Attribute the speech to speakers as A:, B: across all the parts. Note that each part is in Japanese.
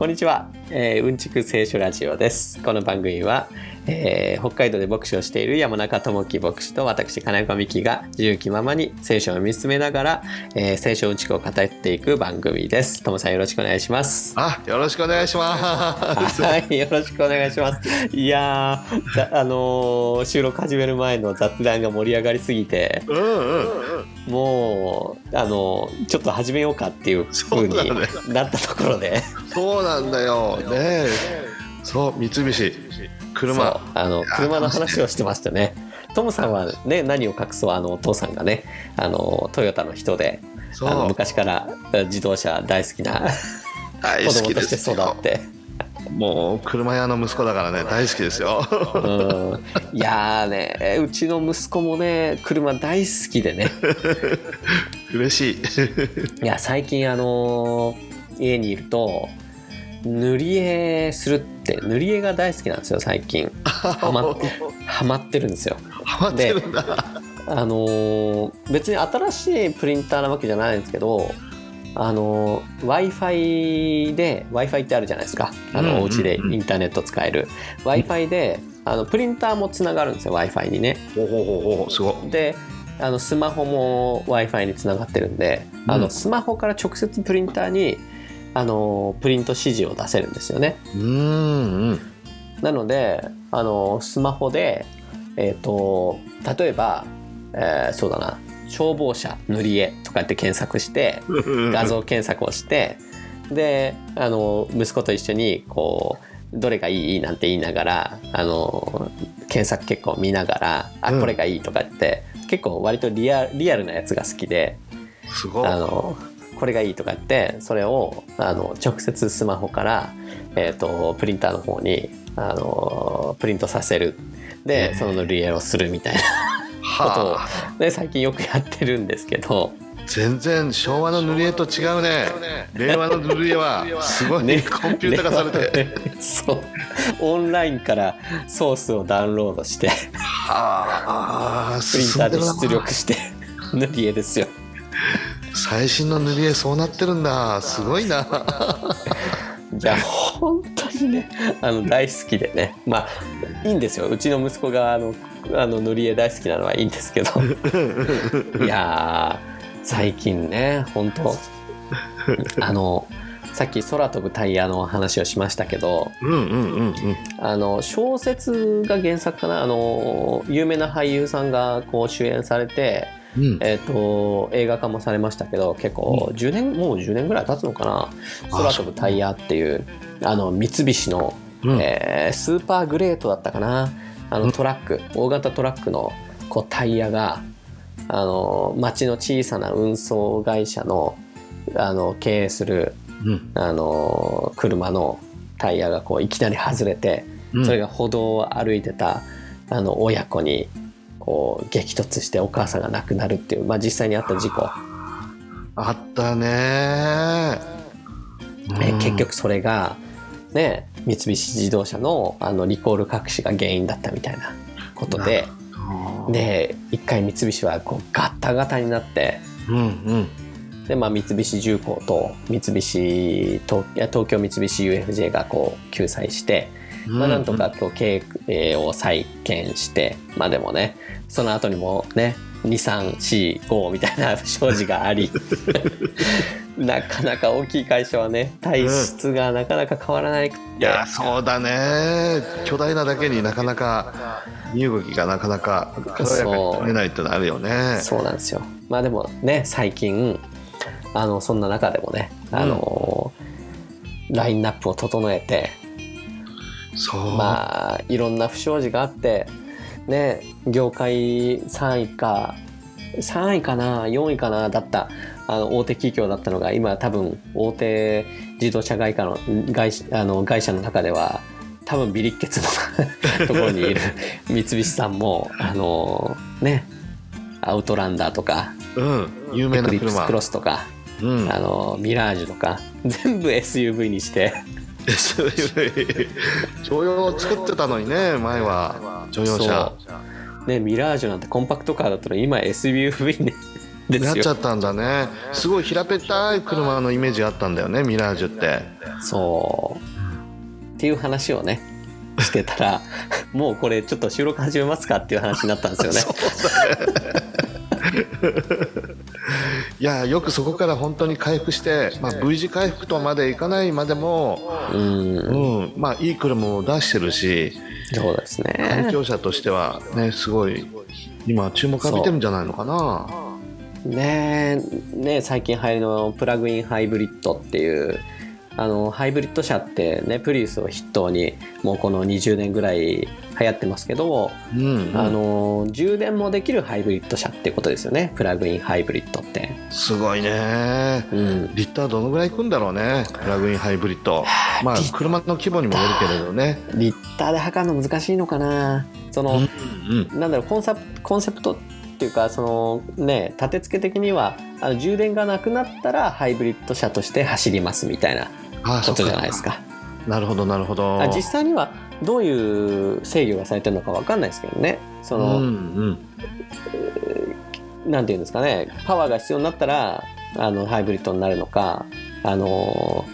A: こんにちは、えー、うんちく聖書ラジオです。この番組は、えー、北海道で牧師をしている山中智樹牧師と私金子美希が自由気ままに聖書を見つめながら、えー、聖書うんちくを語っていく番組です。ともさんよろしくお願いします。
B: あよろしくお願いします。
A: はいよろしくお願いします。いやあのー、収録始める前の雑談が盛り上がりすぎて、うんうん。うん、もうあのちょっと始めようかっていう風になったところで。
B: そうなんだよ。ねそう三菱車。
A: あの車の話をしてましたね。トムさんはね何を隠そうあのお父さんがね。あのトヨタの人であの昔から自動車大好きな子供として育って。
B: もう車屋の息子だからね大好きですよ、
A: うん、いやねうちの息子もね車大好きでね。
B: 嬉し
A: い。いや最近あの家にいると塗り絵するって塗り絵が大好きなんですよ最近。ハマってハマってるんですよ。
B: ハマってるんだ。
A: あのー、別に新しいプリンターなわけじゃないんですけどあの w i f i で w i f i ってあるじゃないですか。あの、お家でインターネット使える。W i f i であのプリンターもつながるんですよ w i f i にね。
B: ほうほうほうほうすご
A: であのスマホも w i f i につながってるんで、うん、あのスマホから直接プリンターにあのプリント指示を出せるんですよね。
B: うん
A: なのであのスマホで、えーと、例えば、えー、そうだな消防車塗り絵とかって検索して 画像検索をしてであの息子と一緒にこうどれがいいなんて言いながらあの検索結果を見ながらあこれがいいとかって、うん、結構割とリアリアルなやつが好きであのこれがいいとかってそれをあの直接スマホから、えーと、プリンターの方にあのプリントさせる。でその塗り絵をするみたいな。ことを、ね、最近よくやってるんですけど。
B: 全然昭和の塗り絵と違うね。令和の塗り絵はすごい、ね、コンピューター化されて、ね、
A: そう。オンラインからソースをダウンロードして。
B: は
A: あ。プリンターで出力して塗り絵ですよ
B: 最新の塗り絵そうなってるんだ。すごいな。
A: いや本当にねあの大好きでね。まあいいんですよ。うちの息子があのあの塗り絵大好きなのはいいんですけど。いや最近ね本当あのさっき空飛ぶタイヤの話をしましたけど、あの小説が原作かな。あの有名な俳優さんがこう主演されてうん、えーと、映画化もされましたけど結構10年、うん、もう10年ぐらい経つのかな「空飛ぶタイヤ」っていうあの三菱の、うん、えー、スーパーグレートだったかな？あのトラック、大型トラックのこうタイヤがあの町の小さな運送会社のあの経営する、あの車のタイヤがこういきなり外れて、それが歩道を歩いてたあの親子にこう激突してお母さんが亡くなるっていう、まあ、実際にあった事故。
B: あったね。
A: え結局それがね三菱自動車のあのリコール隠しが原因だったみたいなことでで一回三菱はこうガタガタになって、
B: うんうん。
A: でまあ、三菱重工と三菱東東京三菱 UFJ がこう救済して、まあ、なんとか今日経営を再建してまあでもねその後にもね2345みたいな不祥事があり なかなか大きい会社はね体質がなかなか変わらない、うん、い
B: やそうだね。巨大なだけになかなか身動きがなかなか軽やかに取れないってのあるよね。
A: そう。なんですよ。まあでもね最近あのそんな中でもねあの、うん、ラインナップを整えてまあいろんな不祥事があってね業界3位か3位かな4位かなだったあの大手企業だったのが今多分大手自動車会社の会あの会社の中では多分ビリッケツの ところにいる三菱さんもあのねアウトランダーとか、
B: うん、有名な
A: エクリプスクロスとか、うん、あのミラージュとか全部 SUV にして
B: SUV 乗用を作ってたのにね前は。乗用車。
A: ねミラージュなんてコンパクトカーだったら今 SUV ね
B: なっちゃったんだね。すごい平べったい車のイメージあったんだよねミラージュって。
A: そう。っていう話をねしてたら もうこれちょっと収録始めますかっていう話になったんですよね
B: いやよくそこから本当に回復して、まあ、V 字回復とまでいかないまでも、
A: うん。
B: うん。まあ、いい車も出してるし
A: そうです
B: 環
A: ね
B: 境者としては、ね、すごい今注目浴びてるんじゃないのかな。
A: ねえね最近流行りのプラグインハイブリッドっていうあのハイブリッド車ってねプリウスを筆頭にもうこの20年ぐらい流行ってますけど、
B: うん、
A: あの充電もできるハイブリッド車ってことですよね。プラグインハイブリッドって。
B: すごいね。
A: うん、
B: リッターどのぐらいいくんだろうねプラグインハイブリッド。まあ車の規模にもよるけれどね。
A: リッターで測るの難しいのかな。その、
B: うん
A: なんだろうコンサプコンセプトっていうかそのね立て付け的にはあの充電がなくなったらハイブリッド車として走りますみたいな
B: あ
A: ことじゃないですか。
B: なるほどなるほど。
A: あ実際にはどういう制御がされてるのかわかんないですけどね。その、
B: うんうん。
A: なんていうんですかね。パワーが必要になったらあのハイブリッドになるのかあの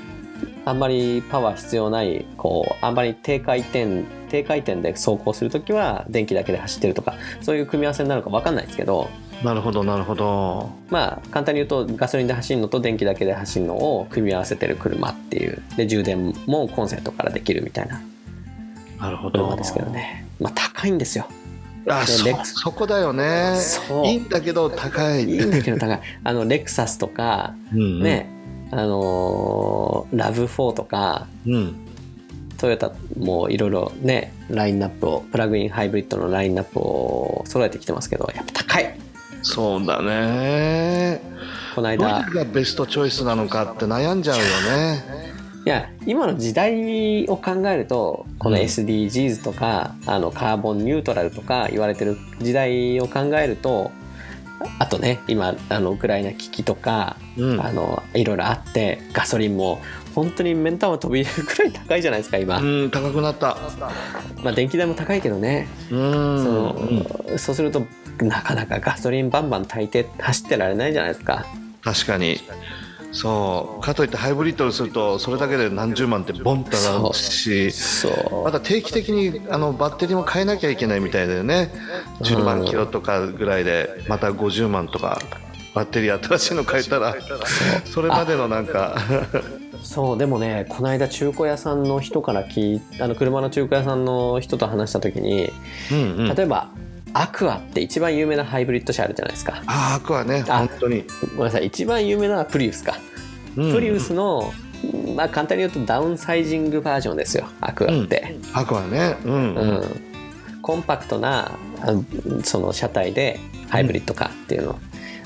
A: あんまりパワー必要ないこうあんまり低回転低回転で走行するときは電気だけで走ってるとかそういう組み合わせになるのかわかんないですけど
B: なるほどなるほど。
A: まあ簡単に言うとガソリンで走るのと電気だけで走るのを組み合わせてる車っていう。で充電もコンセントからできるみたいな。
B: なるほど。
A: 車ですけどね。まあ高いんですよ。
B: あそそこだよね。
A: そう。
B: いいんだけど高い。
A: いいんだけど高い。あのレクサスとか
B: うんうん。
A: ね、あのーラブ4とか
B: うん。
A: トヨタもいろいろねラインナップをプラグインハイブリッドのラインナップを揃えてきてますけどやっぱ高い。
B: そうだね。どれ
A: この間。
B: がベストチョイスなのかって悩んじゃうよね。
A: いや今の時代を考えるとこの
B: うん。
A: SDGs とか、あのカーボンニュートラルとか言われてる時代を考えるとあとね今あのウクライナ危機とか、
B: うん。
A: あのいろいろあってガソリンも本当に目ん玉飛び出るくらい高いじゃないですか今、
B: うん高くなった。
A: まあ電気代も高いけどね、
B: うん
A: その
B: うん。
A: そうするとなかなかガソリンバンバン炊いて走ってられないじゃないですか。
B: 確かにそう。かといってハイブリッドにするとそれだけで何十万ってボンと上がるしまた定期的にあのバッテリーも変えなきゃいけないみたいだよね。10万キロとかぐらいでまた50万とかバッテリー新しいの変えたらそれまでのなんか。
A: そう。でもねこの間中古屋さんの人から聞いあの車の中古屋さんの人と話した時に
B: うんうん。
A: 例えばアクアって一番有名なハイブリッド車あるじゃないですか。
B: あーアクはね。
A: あ
B: 本当に、
A: ごめんなさい。一番有名なのはプリウスか、
B: うん。
A: プリウスのまあ簡単に言うとダウンサイジングバージョンですよアクアって、
B: アクはね。うん、
A: うん。コンパクトなその車体でハイブリッドカーっていうの,、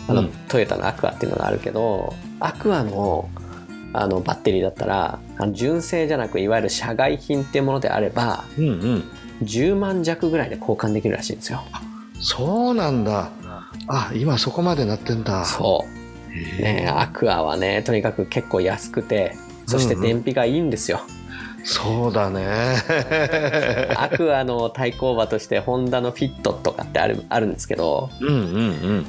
A: あの
B: うん。
A: トヨタのアクアっていうのがあるけどアクアのあのバッテリーだったらあの純正じゃなくいわゆる社外品っていうものであれば
B: うんうん
A: 10万弱ぐらいで交換できるらしいんですよ。
B: そうなんだ。あ今そこまでなってんだ。
A: そう。
B: へ
A: ねアクアはねとにかく結構安くてそして
B: うんうん。
A: 燃費がいいんですよ。
B: そうだね。
A: アクアの対抗馬としてホンダのフィットとかってあるあるんですけど
B: うんうんうん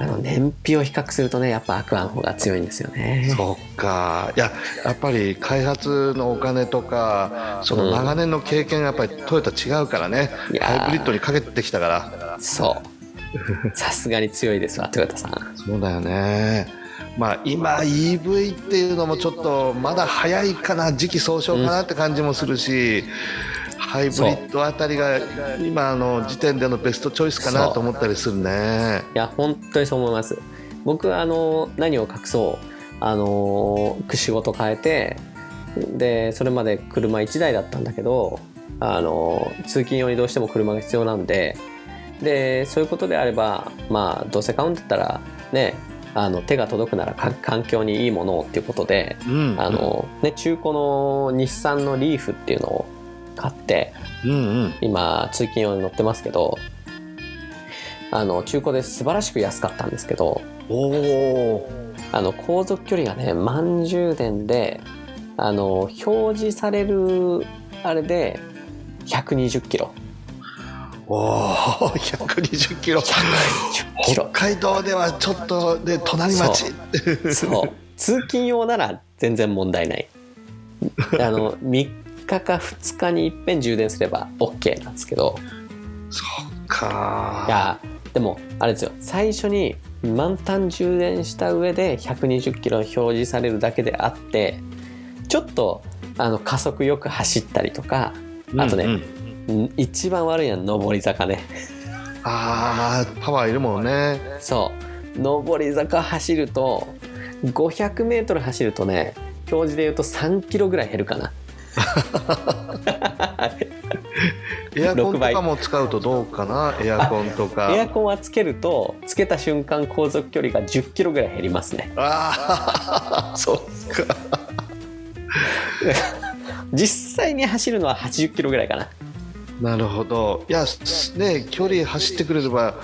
A: あの燃費を比較するとねやっぱアクアの方が強いんですよね。
B: そっか。いややっぱり開発のお金とかその長年の経験がやっぱりトヨタ違うからね、
A: いやー。
B: ハイブリッドにかけてきたから。
A: そう。さすがに強いですわトヨタさん。
B: そうだよね。まあ今 EV っていうのもちょっとまだ早いかな時期尚早かなって感じもするし、ハイブリッドあたりが今の時点でのベストチョイスかなと思ったりするね。
A: いや本当にそう思います。僕はあの何を隠そうあの仕事変えてでそれまで車1台だったんだけどあの通勤用にどうしても車が必要なんででそういうことであればまあどうせ買うんだったらねあの手が届くならか環境にいいものをっていうことで
B: うん。
A: あの、ね、中古の日産のリーフっていうのを買って
B: うんうん。
A: 今通勤用に乗ってますけどあの中古で素晴らしく安かったんですけど
B: おお
A: あの航続距離がね満充電であの表示されるあれで120キロ。
B: おお120キロ。
A: 120キ
B: 北
A: ロ
B: 海道ではちょっとで隣町。
A: そう。通勤用なら全然問題ない。あの 3日か2日にいっぺん充電すれば OK なんですけど。
B: そっか。
A: いやでもあれですよ。最初に満タン充電した上で120キロ表示されるだけであってちょっとあの加速よく走ったりとかあとね
B: うん。うん
A: ん一番悪いのは上り坂ね。
B: あーパワーいるもんね。
A: そう。上り坂走ると 500m 走るとね表示で言うと3キロぐらい減るかな
B: エアコン
A: 6倍
B: とかも使うとどうかな？エアコンとか。
A: エアコンはつけるとつけた瞬間航続距離が10キロぐらい減りますね。
B: ああ そっか。
A: 実際に走るのは80キロぐらいかな
B: なるほど。いやすね距離走ってくれれば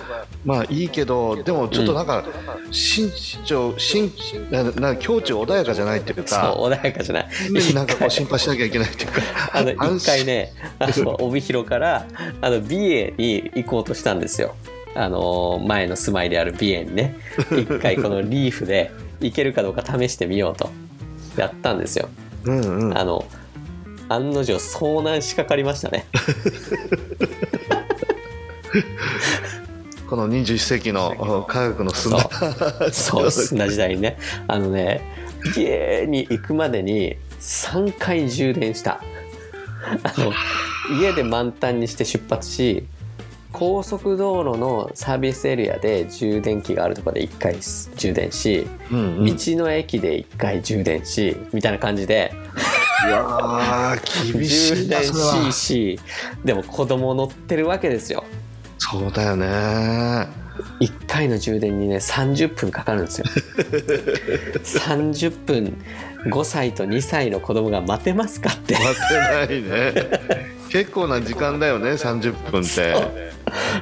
B: まあいいけどでもちょっとなんか身長身なな境地穏やかじゃないっていう
A: そう
B: か
A: 穏やかじゃない。
B: 常になんかこう心配しなきゃいけないっていうか
A: あの
B: 安
A: 一回ねあの帯広からあの美瑛に行こうとしたんですよ。あの前の住まいである美瑛にね。一回このリーフで行けるかどうか試してみようとやったんですよ。
B: うんうん。
A: あの案の定遭難しかかりましたね。
B: この21世紀の科学の
A: そう
B: 砂。
A: そうそんな時代にね。あのね家に行くまでに3回充電した。あの家で満タンにして出発し高速道路のサービスエリアで充電器があるところで1回充電し
B: うんうん、い
A: 道の駅で1回充電しみたいな感じで
B: やー厳し
A: 充電
B: いなそれは
A: しでも子供乗ってるわけですよ。
B: そうだよね。
A: 1回の充電にね30分かかるんですよ。30分5歳と2歳の子供が待てますかって。
B: 待てないね。結構な時間だよね30分って。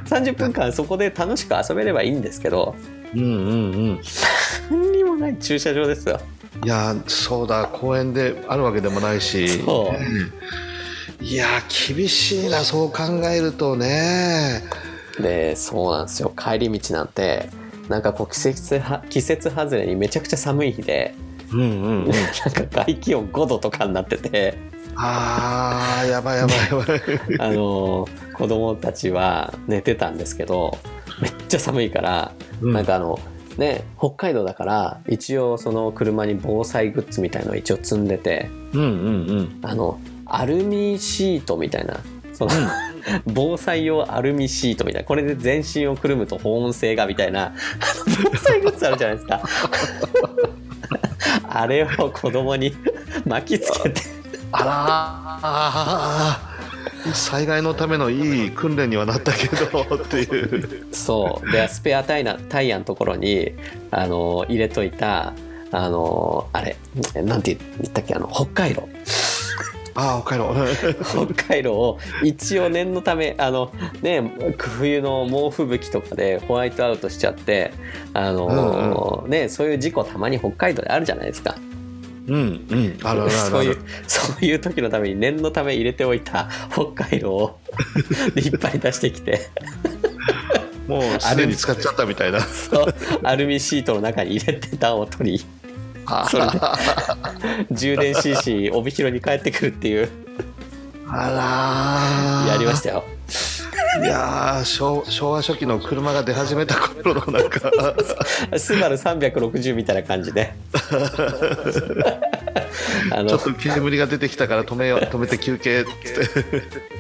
A: 30分間そこで楽しく遊べればいいんですけど。
B: うんうんうん。
A: 何にもない駐車場ですよ
B: いやそうだ公園であるわけでもないし。
A: そう。
B: ねいや厳しいなそう考えるとね。
A: でそうなんですよ。帰り道なんてなんかこう季節は季節外れにめちゃくちゃ寒い日で
B: うんうんうん。
A: なんか外気温5度とかになってて。
B: あーやばいやばいやばい。
A: あの子供たちは寝てたんですけどめっちゃ寒いから
B: うん。
A: なんかあのね北海道だから一応その車に防災グッズみたいのを一応積んでて
B: うんうんうん。
A: あのアルミシートみたいなその 防災用アルミシートみたいなこれで全身をくるむと保温性がみたいな防災グッズあるじゃないですか。あれを子供に巻きつけて。
B: あら災害のためのいい訓練にはなったけどっていう
A: そう。でスペアタイヤタイヤのところにあの入れといたあのあれなんて言ったっけあの北海道。
B: ああ北海道。
A: 北海道を一応念のためあのね冬の猛吹雪とかでホワイトアウトしちゃってあの、ねそういう事故たまに北海道であるじゃないですか
B: うんうん。あるあるある
A: そういうそういう時のために念のため入れておいた北海道を いっぱい出してきて。
B: もうすでに使っちゃったみたいな
A: そう。アルミシートの中に入れてたを取り
B: あ
A: それで。充電 CC 帯広に帰ってくるっていう。
B: あら
A: やりましたよ
B: いやー昭昭和初期の車が出始めた頃のなんか。
A: スバル360みたいな感じで。あの。
B: ちょっと煙が出てきたから止めよう止めて休憩。って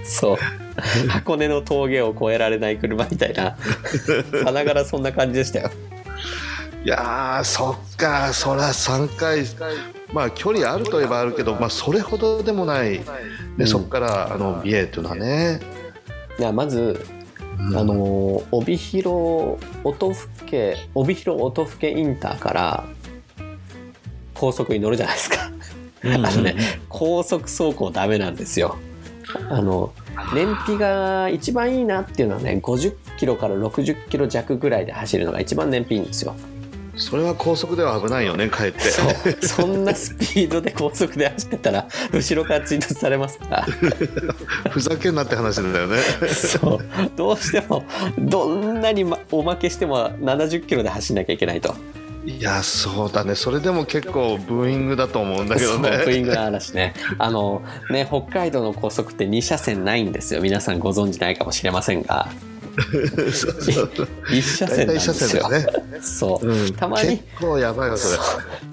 A: そう。箱根の峠を越えられない車みたいな。さながらそんな感じでしたよ。
B: いやーそっか。そら3回。まあ距離あるといえばあるけど、まあ、それほどでもない、ね
A: うん
B: そっからあの美瑛というのはね、
A: ではまず
B: うん。
A: あの帯広音更帯広音更インターから高速に乗るじゃないですか。あのね高速走行ダメなんですよ。あの燃費が一番いいなっていうのはね50キロから60キロ弱ぐらいで走るのが一番燃費いいんですよ
B: それは高速では危ないよねかえって。
A: そう。そんなスピードで高速で走ってたら 後ろから追突されますか？ら
B: ふざけんなって話だよね。
A: そう。どうしてもどんなにまおまけしても70キロで走んなきゃいけないと。
B: いやそうだね。それでも結構ブーイングだと思うんだけどね。
A: ブーイングの嵐ね。あのね北海道の高速って2車線ないんですよ。皆さんご存知ないかもしれませんが
B: そうそう
A: 1車線なんですよ、
B: ね、
A: そう、
B: うん、
A: たまに。
B: 結構やばいわそれ。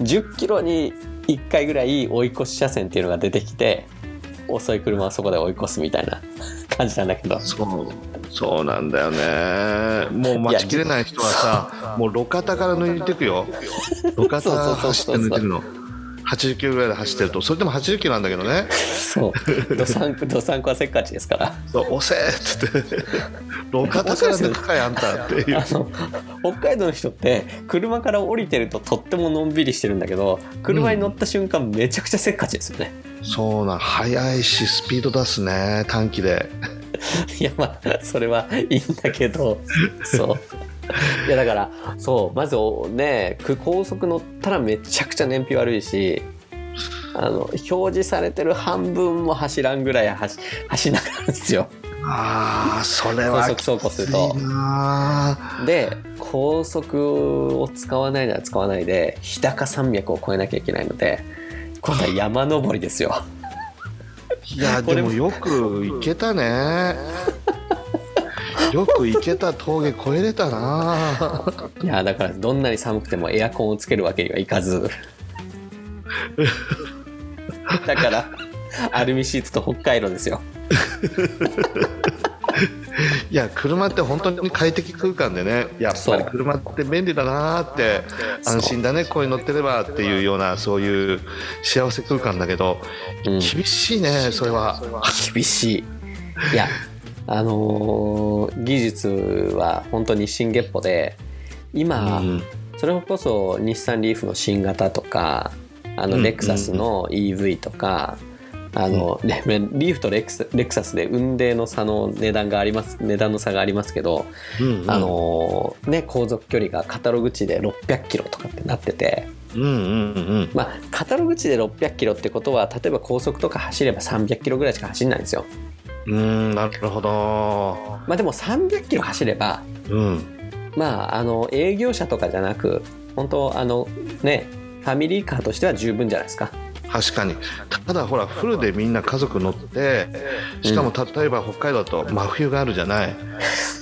A: 10キロに1回ぐらい追い越し車線っていうのが出てきて遅い車はそこで追い越すみたいな 感じなんだけど。
B: そう。そうなんだよね。もう待ちきれない人はさもう路肩から抜いていくよ。路肩
A: そうそうそう
B: 走って抜いてるの80キロぐらいで走ってると。それでも80キロなんだけどね。
A: そう。どさんどさんこはせっかちですから。
B: そう押せっつって。路肩から抜くかいあんたっていう。
A: あの北海道の人って車から降りてるととってものんびりしてるんだけど車に乗った瞬間めちゃくちゃせっかちですよね、
B: そうなん速いしスピード出すね短期で。
A: いやまあそれはいいんだけどそういやだからそうまずおねく高速乗ったらめちゃくちゃ燃費悪いしあの表示されてる半分も走らんぐらい走走んなくなるんですよ。
B: ああそれは
A: 高速走行すると。で高速を使わないなら使わないで日高山脈を越えなきゃいけないので今度は山登りですよ。
B: いやでもよく行けたね よく行けた峠越えれたな。い
A: やだからどんなに寒くてもエアコンをつけるわけにはいかず。だからアルミシーツと北海道ですよ。
B: いや車って本当に快適空間でねやっぱり車って便利だなーって安心だねここに乗ってればっていうようなそういう幸せ空間だけど、
A: うん。
B: 厳しいねそれは。
A: 厳しい。いやあのー技術は本当に新月歩で今、
B: うん。
A: それこそ日産リーフの新型とかあ
B: うん
A: のレクサスの EV とか、あのレリーフとレクサレクサスで運泥の差の値段があります値段の差がありますけど、
B: うんうん。
A: あのーね航続距離がカタログ値で600キロとかってなってて、
B: うんうんうん。
A: まあ、カタログ値で600キロってことは例えば高速とか走れば300キロぐらいしか走んないんですよ。
B: うんなるほど
A: まあ、でも300キロ走れば
B: うん
A: まああの営業車とかじゃなく本当あのねファミリーカーとしては十分じゃないですか。
B: 確かに。ただほらフルでみんな家族乗ってしかも例えば北海道だと真冬があるじゃない。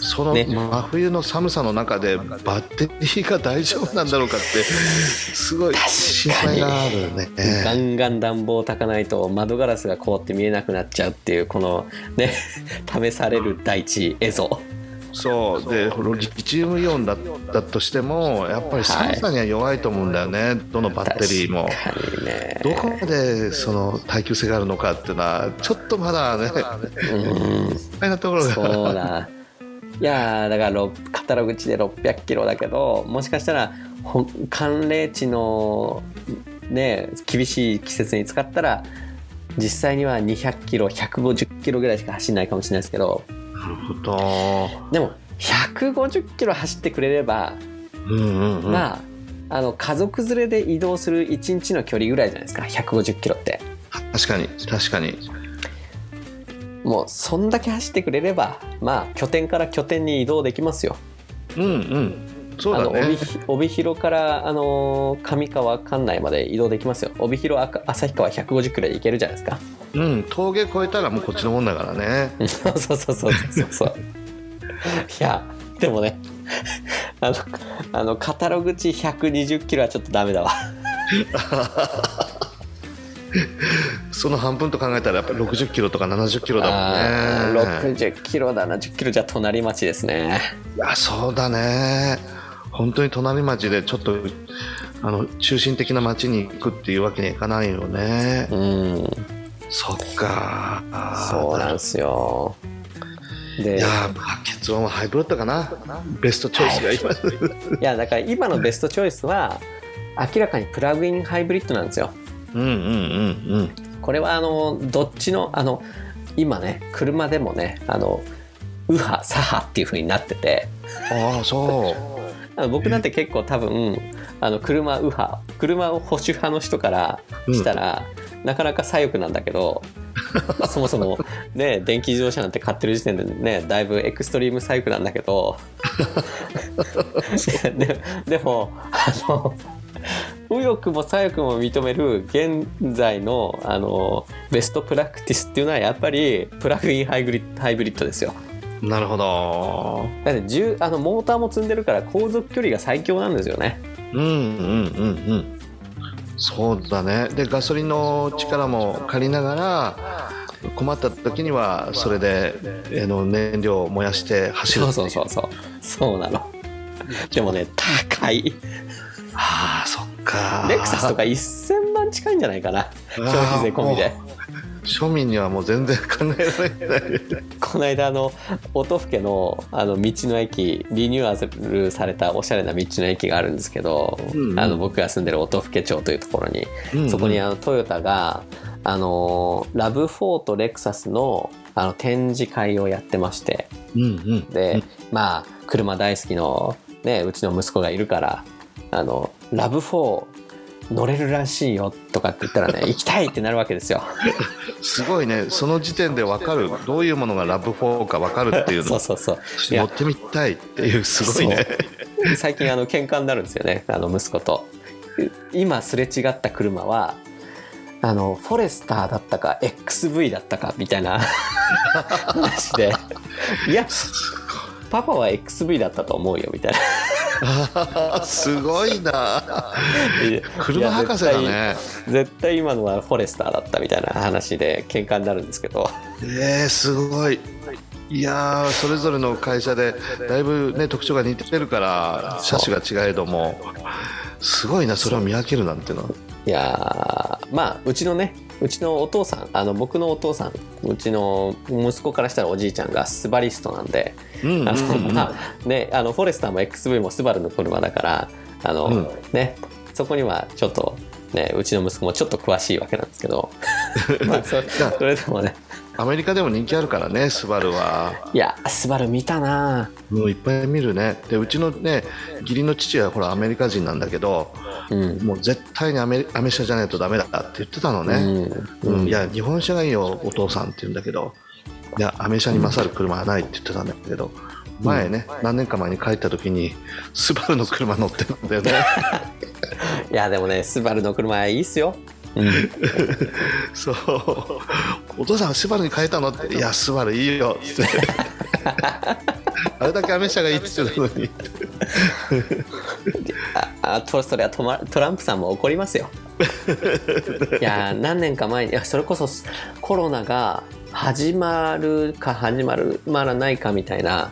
B: その
A: ね。
B: 真冬の寒さの中でバッテリーが大丈夫なんだろうかってすごい心配があるね。
A: ガンガン暖房を焚かないと窓ガラスが凍って見えなくなっちゃうっていうこのね試される大地映像
B: そう。でリチウムイオンだったとしてもやっぱり寒さには弱いと思うんだよね、どのバッテリーも。
A: ね。
B: どこまでその耐久性があるのかっていうのはちょっとまだねなところが。
A: そうだ。いやーだからろカタログ値で600キロだけどもしかしたら寒冷地のね厳しい季節に使ったら実際には200キロ150キロぐらいしか走んないかもしれないですけど
B: なるほど。
A: でも150キロ走ってくれれば、
B: うんうんうん。
A: まああの家族連れで移動する1日の距離ぐらいじゃないですか150キロって。
B: 確かに確かに。
A: もうそんだけ走ってくれればまあ拠点から拠点に移動できますよ。
B: うんうんそうだ
A: あの帯広から、あのー上川管内まで移動できますよ。帯広あか旭川150キロで行けるじゃないですか。
B: うん峠越えたらもうこっちのもんだからね。
A: そうそうそうそうそうそう。いやでもねあのあのカタログ値120キロはちょっとダメだわ。
B: その半分と考えたらやっぱり60キロとか70キロだ
A: あ
B: もんね。
A: ー60キロ70キロじゃ隣町ですね。
B: いやそうだね本当に隣町でちょっとあの中心的な町に行くっていうわけにはいかないよね。
A: うん。
B: そっか。
A: そうなんですよ。で
B: いやーまあ結論はハイブリッドかな。ベストチョイスが今、
A: い。やだから今のベストチョイスは明らかにプラグインハイブリッドなんですよ。
B: うんうんうんうん。
A: これはあのどっちのあの今ね車でもねあの右派左派っていう風になってて。
B: ああそ
A: あの僕なんて結構多分あの車右派車を保守派の人からしたら、なかなか左翼なんだけど そもそもね電気自動車なんて買ってる時点でねだいぶエクストリーム左翼なんだけど ででもあの右翼も左翼も認める現在のあのベストプラクティスっていうのはやっぱりプラグインハイブリハイブリッドですよ。
B: なるほど
A: だって重あのモーターも積んでるから航続距離が最強なんですよね。
B: うんうんうんうんそうだねでガソリンの力も借りながら困った時にはそれであの燃料を燃やして走る
A: そうそうそうそうそうなの。でもね高い。
B: ああそっか
A: レクサスとか1000万近いんじゃないかな消費税込みで。
B: 庶民にはもう全然考えられない。
A: この間あの音更のあの道の駅リニューアルされたおしゃれな道の駅があるんですけど、
B: うんうん。
A: あの僕が住んでる音更町というところに、
B: うんうん。
A: そこにあのトヨタがあのラブ4とレクサスのあの展示会をやってまして
B: うんうん。
A: で、まあ車大好きの、ね、うちの息子がいるからあのラブ4乗れるらしいよとかって言ったらね 行きたいってなるわけですよ。
B: すごいね。その時点で分かる。どういうものがラブ4か分かるっていうの。
A: そうそうそう。
B: 乗ってみたいっていうすごいね。
A: 最近あの喧嘩になるんですよね。あの息子と。今すれ違った車はあのフォレスターだったか XV だったかみたいな 話で。いやパパは XV だったと思うよみたいな。
B: すごいな。車博士だね。
A: 絶対今のはフォレスターだったみたいな話で喧嘩になるんですけど。
B: えー、すごい。いやーそれぞれの会社でだいぶね特徴が似てるから車種が違えども。すごいなそれを見分けるなんてのは。い
A: やーまあうちのねうちのお父さんあの僕のお父さんうちの息子からしたらおじいちゃんがスバリストなんでフォレスターも XV もスバルの車だからあの、
B: うん。
A: ね、そこにはちょっと、ね、うちの息子もちょっと詳しいわけなんですけど。まあ。それでもね
B: アメリカでも人気あるからねスバルは。い
A: やスバル見たな。
B: もういっぱい見るね。でうちのね義理の父はほらアメリカ人なんだけど
A: うん。
B: もう絶対にアメアメ車じゃないとダメだって言ってたのね、
A: うん。
B: うん。いや日本車がいいよお父さんって言うんだけど。いやアメ車に勝る車はないって言ってたんだけど。前ね、何年か前に帰った時にスバルの車乗ってるんだよね。
A: いやでもねスバルの車いいっすよ、うん、
B: そうお父さんスバルに変えたの？っていやスバルいいよ。っ てあれだけアメ車がいいって言ってたのに。
A: ああとそれはトマトランプさんも怒りますよ。いや何年か前にいやそれこそコロナが始まるか始まるまらないかみたいな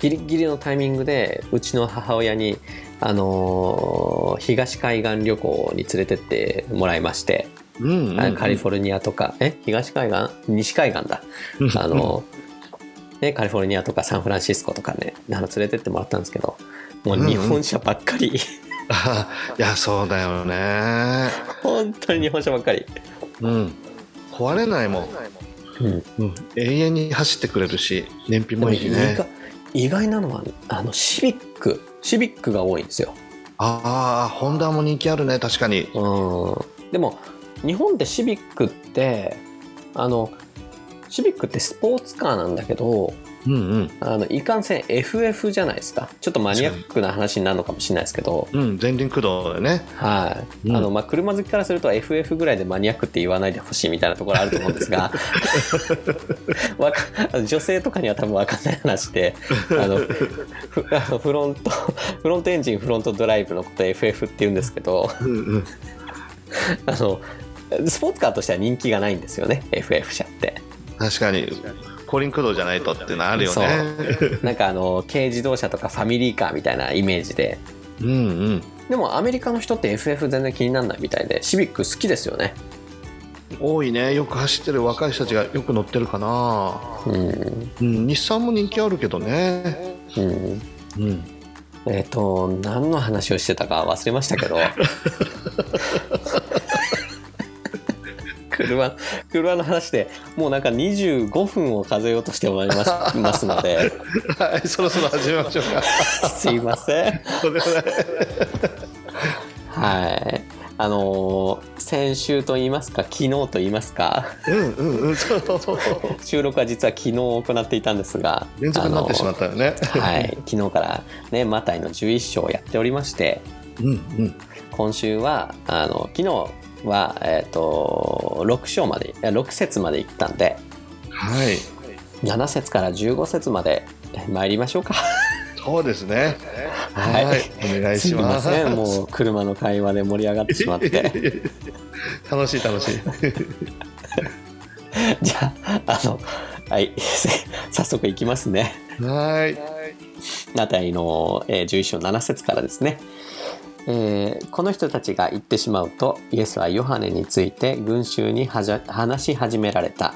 A: ギリギリのタイミングでうちの母親に、あのー東海岸旅行に連れてってもらいまして、
B: うんうんうん。
A: あカリフォルニアとかえ？東海岸？西海岸だ。あの、ね、カリフォルニアとかサンフランシスコとかねあの連れてってもらったんですけどもう日本車ばっかり、
B: あ いやそうだよね。
A: 本当に日本車ばっかり、
B: うん。壊れないもん、
A: うん、
B: うん、永遠に走ってくれるし燃費
A: でも
B: いいしね。
A: 外意外なのはあのシビック。シビックが多いんですよ、
B: ああホンダも人気あるね確かに。
A: うん、でも日本でシビックってあのシビックってスポーツカーなんだけど
B: うんうん。
A: あのいかんせん FF じゃないですか。ちょっとマニアックな話になるのかもしれないですけど、
B: うん前輪駆動だよね。
A: はい、
B: うん。
A: あのまあ車好きからすると FF ぐらいでマニアックって言わないでほしいみたいなところあると思うんですが。わか女性とかには多分分かんない話であのふ あのフロントフロントエンジンフロントドライブのこと FF って言うんですけど。
B: うんうん。
A: あのスポーツカーとしては人気がないんですよね FF 車って。
B: 確かに。後輪駆動じゃないとっていうのあるよね。
A: なんかあの軽自動車とかファミリーカーみたいなイメージで。
B: うんうん。
A: でもアメリカの人って FF 全然気にならないみたいでシビック好きですよね。
B: 多いね。よく走ってる若い人たちがよく乗ってるかな。
A: うん。
B: うん。日産も人気あるけどね。
A: うん。
B: うん。
A: えっ、と何の話車車の話でもうなんか25分を数えようとしておりますますので。
B: はいそろそろ始めましょうか。
A: すいません。
B: とんでもない。
A: はい。あのー先週と言いますか昨日と言いますか。
B: うんうんうんそう。そうそう
A: 収録は実は昨日行っていたんですが。
B: 連続になってしまったよね。
A: あのーはい。昨日からねマタイの11章をやっておりまして。
B: うんうん。
A: 今週はあの昨日は、えー、と6章までいや6節まで行ったんで
B: はい。
A: 7節から15節まで参りましょうか。
B: そうですね。
A: はい。
B: はい。お願いします。
A: すみません。もう車の会話で盛り上がってしまって。
B: 楽しい楽しい。
A: じゃああのはい。早速いきますね。
B: はい。
A: マタイの、えー11章7節からですね、えーこの人たちが言ってしまうとイエスはヨハネについて群衆に話し始められた。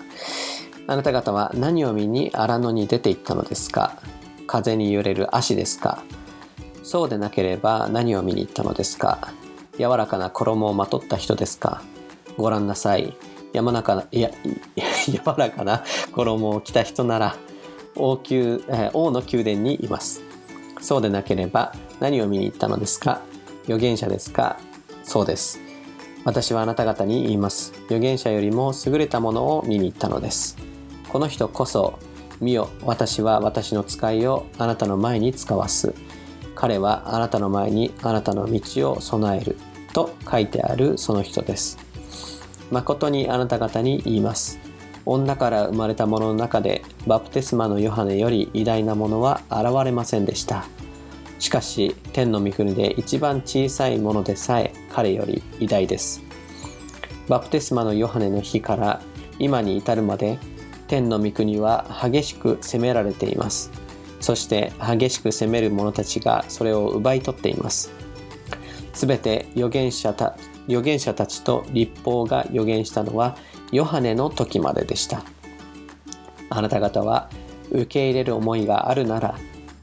A: あなた方は何を見に荒野に出て行ったのですか？風に揺れる足ですか？そうでなければ何を見に行ったのですか？柔らかな衣をまとった人ですか？ご覧なさい。山中ないやい柔らかな 衣を着た人なら王宮、えー王の宮殿にいます。そうでなければ何を見に行ったのですか？預言者ですか？そうです。私はあなた方に言います。預言者よりも優れたものを見に行ったのです。この人こそ見よ私は私の使いをあなたの前に使わす。彼はあなたの前にあなたの道を備える。と書いてあるその人です。誠にあなた方に言います。女から生まれた者の中でバプテスマのヨハネより偉大なものは現れませんでした。しかし天の御国で一番小さいものでさえ彼より偉大です。バプテスマのヨハネの日から今に至るまで天の御国は激しく責められています。そして激しく責める者たちがそれを奪い取っています。すべて預言者た預言者たちと立法が預言したのはヨハネの時まででした。あなた方は受け入れる思いがあるなら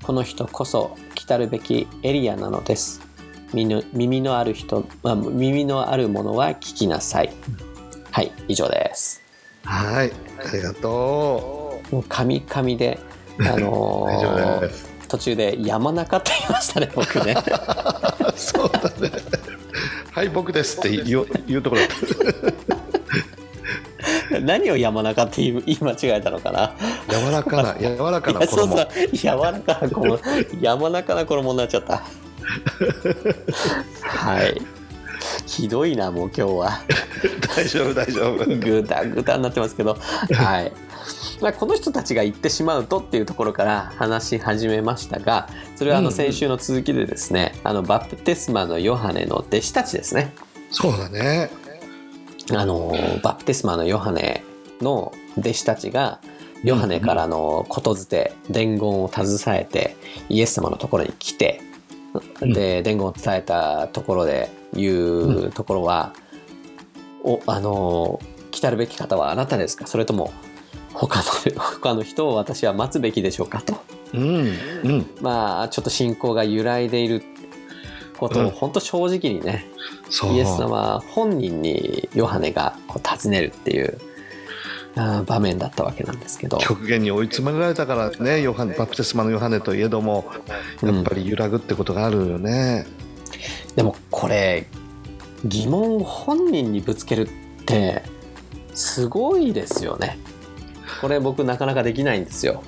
A: この人こそ来たるべきエリアなのです。耳のある人、まあ、耳のある者は聞きなさい。はい以上です。
B: はいありがと
A: もうカミカミであ
B: う
A: のー 途中で山中って言いましたね僕ね。
B: そうだね。はい僕ですって言う言うところ
A: 何を山中って言い言い間違えたのかな。
B: 柔らかな 柔らか
A: い
B: な衣。
A: やそうそう柔らかな衣。山中な衣になっちゃった。はい。ひどいなもう今日は。
B: 大丈夫大丈夫。
A: ぐだぐだになってますけど。はい。まあ、この人たちが言ってしまうとっていうところから話し始めましたがそれはあの
B: うんうん。
A: 先週の続きでですね、あのバプテスマのヨハネの弟子たちですね。
B: そうだね
A: あのバプテスマのヨハネの弟子たちがヨハネからのことづて伝言を携えてイエス様のところに来て
B: うん。
A: で伝言を伝えたところで言うところは「おあの来たるべき方はあなたですか？それとも他の 他の人を私は待つべきでしょうか」と。
B: うんうん。
A: まあちょっと信仰が揺らいでいること
B: うん。
A: を本当正直にね、
B: そう。
A: イエス様本人にヨハネがこう尋ねるっていう場面だったわけなんですけど、
B: 極限に追い詰められたからねヨハネバプテスマのヨハネといえどもやっぱり揺らぐってことがあるよね、
A: でもこれ疑問を本人にぶつけるってすごいですよね。これ僕なかなかできないんですよ。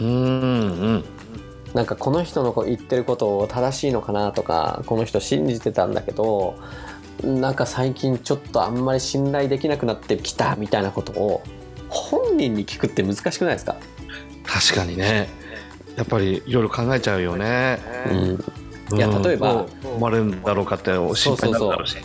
B: うん、うん
A: なんかこの人の言ってることを正しいのかなとかこの人信じてたんだけどなんか最近ちょっとあんまり信頼できなくなってきたみたいなことを本人に聞くって難しくないですか、
B: 確かにね。やっぱりいろいろ考えちゃうよね、
A: うん、いや
B: うん
A: 例えば
B: どう思われるんだろうかって心配になるだろうし
A: い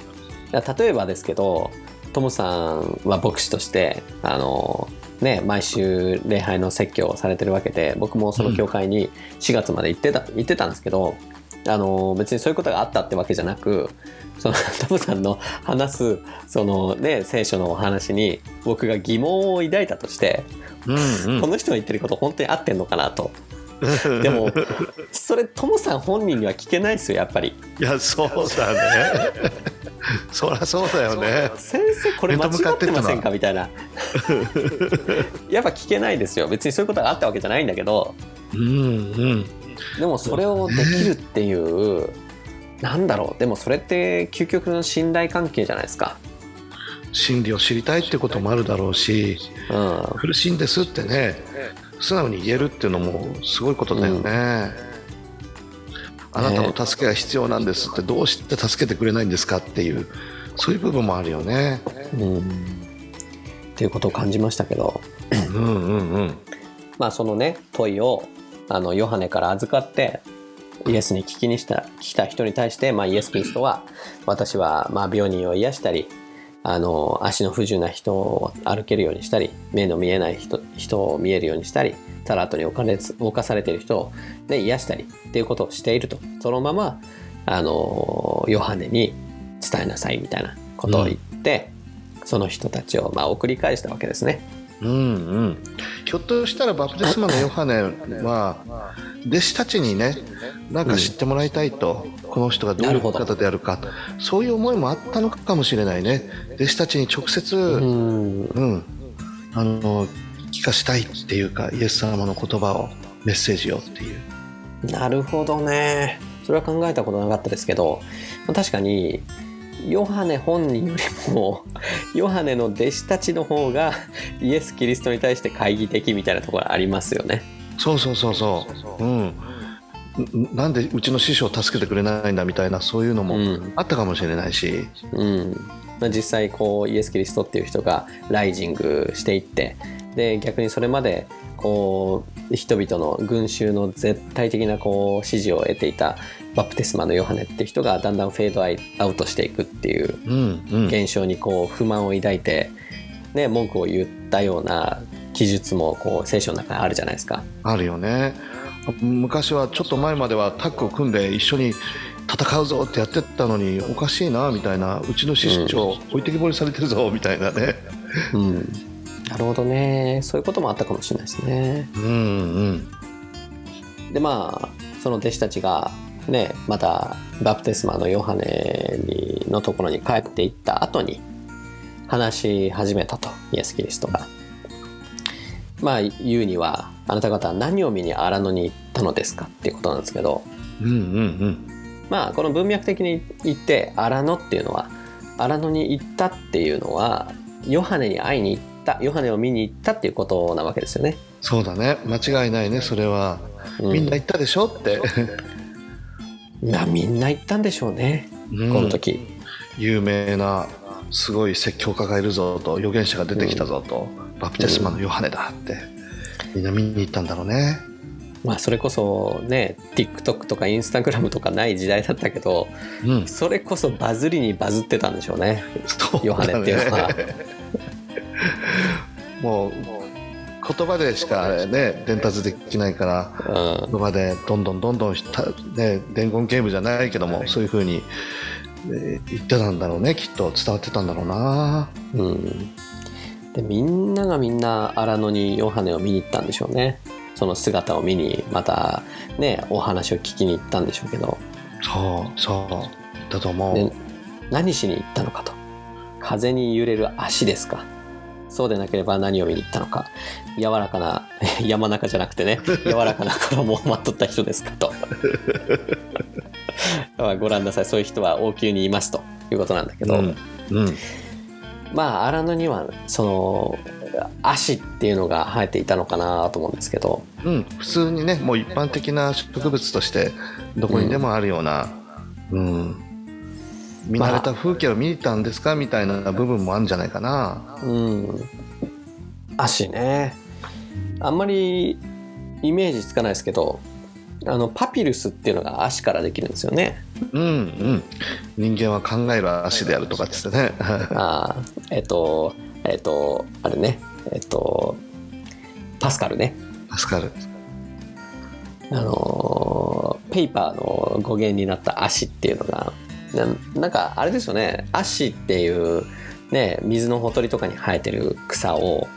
A: や例えばですけどトムさんは牧師としてあの、ね、毎週礼拝の説教をされてるわけで僕もその教会に4月まで行ってた,、行ってたんですけどあの別にそういうことがあったってわけじゃなくそのトムさんの話すその、ね、聖書のお話に僕が疑問を抱いたとして、
B: うん
A: この人の言ってること本当に合ってんのかなと。
B: う ん
A: でもそれトムさん本人には聞けないですよやっぱり。
B: いやそうだね。そりゃそうだよね。
A: 先生これ間違ってませんか？みたいな。やっぱ聞けないですよ。別にそういうことがあったわけじゃないんだけど。
B: うんうん。
A: でもそれをできるっていう、なんだろう。でもそれって究極の信頼関係じゃないですか。
B: 心理を知りたいってこともあるだろうし。
A: うん。
B: 苦しいんですってね素直に言えるっていうのもすごいことだよね、あなたの助けが必要なんですってどうして助けてくれないんですかっていうそういう部分もあるよね。
A: うん。っていうことを感じましたけど。
B: うんうんうん。
A: まあそのね問いをあのヨハネから預かってイエスに聞きにした来た人に対して、まあ、イエス・キリストは私はまあ病人を癒したりあの足の不自由な人を歩けるようにしたり目の見えない人人を見えるようにしたりタラートに侵れ侵されている人を、ね、癒したりっていうことをしているとそのままあのヨハネに伝えなさいみたいなことを言って、その人たちをまあ送り返したわけですね。
B: うんうん、ひょっとしたらバプテスマのヨハネは弟子たちにねなんか知ってもらいたいと、この人がどういう方であるかそういう思いもあったのかもしれないね。弟子たちに直接、
A: うん。
B: うん、あの聞かしたいっていうかイエス様の言葉をメッセージをっていう。
A: なるほどね。それは考えたことなかったですけど、まあ確かに、ヨハネ本人よりも、ヨハネの弟子たちの方がイエス・キリストに対して懐疑的みたいなところありますよね。
B: そうそうそうそう。うん。んなんでうちの師匠を助けてくれないんだみたいなそういうのも
A: うん
B: あったかもしれないし、
A: うん。まあ、実際こうイエス・キリストっていう人がライジングしていって、で、逆にそれまでこう人々の群衆の絶対的なこう支持を得ていたバプテスマのヨハネって人がだんだんフェードアウトしていくっていう現象にこう不満を抱いて、ね、文句を言ったような記述もこう聖書の中にあるじゃないですか。
B: あるよね。昔はちょっと前まではタッグを組んで一緒に戦うぞってやってたのにおかしいなみたいなうちの師匠置いてきぼりされてるぞみたいなね。
A: うん、なるほどね。そういうこともあったかもしれないですね。
B: うんうん。
A: でまあその弟子たちがねまたバプテスマのヨハネにのところに帰っていった後に話し始めたとイエス・キリストが。まあ言うにはあなた方は何を見に荒野に行ったのですかっていうことなんですけど。
B: うんうんうん。
A: まあこの文脈的に言って荒野っていうのは荒野に行ったっていうのはヨハネに会いに行ったヨハネを見に行ったっていうことなわけですよね。
B: そうだね。間違いないねそれは、
A: うん。
B: みんな言ったでしょって、
A: まあみんな行ったんでしょうね、
B: うん。
A: この時。
B: 有名なすごい説教家がいるぞと預言者が出てきたぞと、バプテスマのヨハネだってみんな見に行ったんだろうね。
A: まあそれこそね TikTok とか Instagram とかない時代だったけど
B: うん。
A: それこそバズりにバズってたんでしょうね
B: ね。
A: ヨハネっていうのは。
B: もう言葉でしかね伝達できないから
A: うん。
B: 言葉でどんどんどんどんたね伝言ゲームじゃないけどもそういう風に、えー言ってたんだろうねきっと伝わってたんだろうな。
A: うん、でみんながみんな荒野にヨハネを見に行ったんでしょうね。その姿を見にまたねお話を聞きに行ったんでしょうけど。
B: そうそうだと思う、
A: で何しに行ったのかと。風に揺れる足ですかそうでなければ何を見に行ったのか。柔らかな 山中じゃなくてね柔らかな衣をまとった人ですかと。ご覧なさい。そういう人は王宮にいますということなんだけど、
B: うん。うん。
A: まあ荒野にはその足っていうのが生えていたのかなと思うんですけど。
B: うん、普通にねもう一般的な植物としてどこにでもあるような、うん見慣れた風景を見に行ったんですかみたいな部分もあるんじゃないかな。
A: うん。足ね。あんまりイメージつかないですけどあのパピルスっていうのが足からできるんですよね。
B: うんうん。人間は考える足であるとかっつってね。
A: あーえっとえっとあれね。えっとパスカルね。
B: 助かる
A: あのーペーパーの語源になった足っていうのがななんかあれですよね。足っていうね水のほとりとかに生えてる草を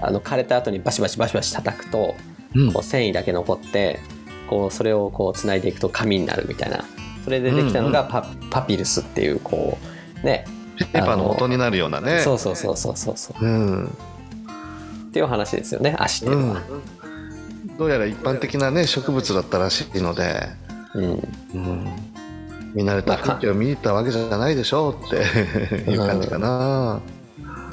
A: あの枯れた後にバシバシバシバシ叩くと
B: うん。
A: こう繊維だけ残ってこうそれをこう繋いでいくと紙になるみたいな。それでできたのがパ,、パピルスっていうこね
B: ペーパーの元になるようなね。
A: そうそうそうそうそうそう。
B: うん。
A: っていう話ですよね足っていうのは、
B: どうやら一般的なね植物だったらしいので、
A: うん。
B: うん、見慣れた風景を見に行ったわけじゃないでしょうって いう感じかな、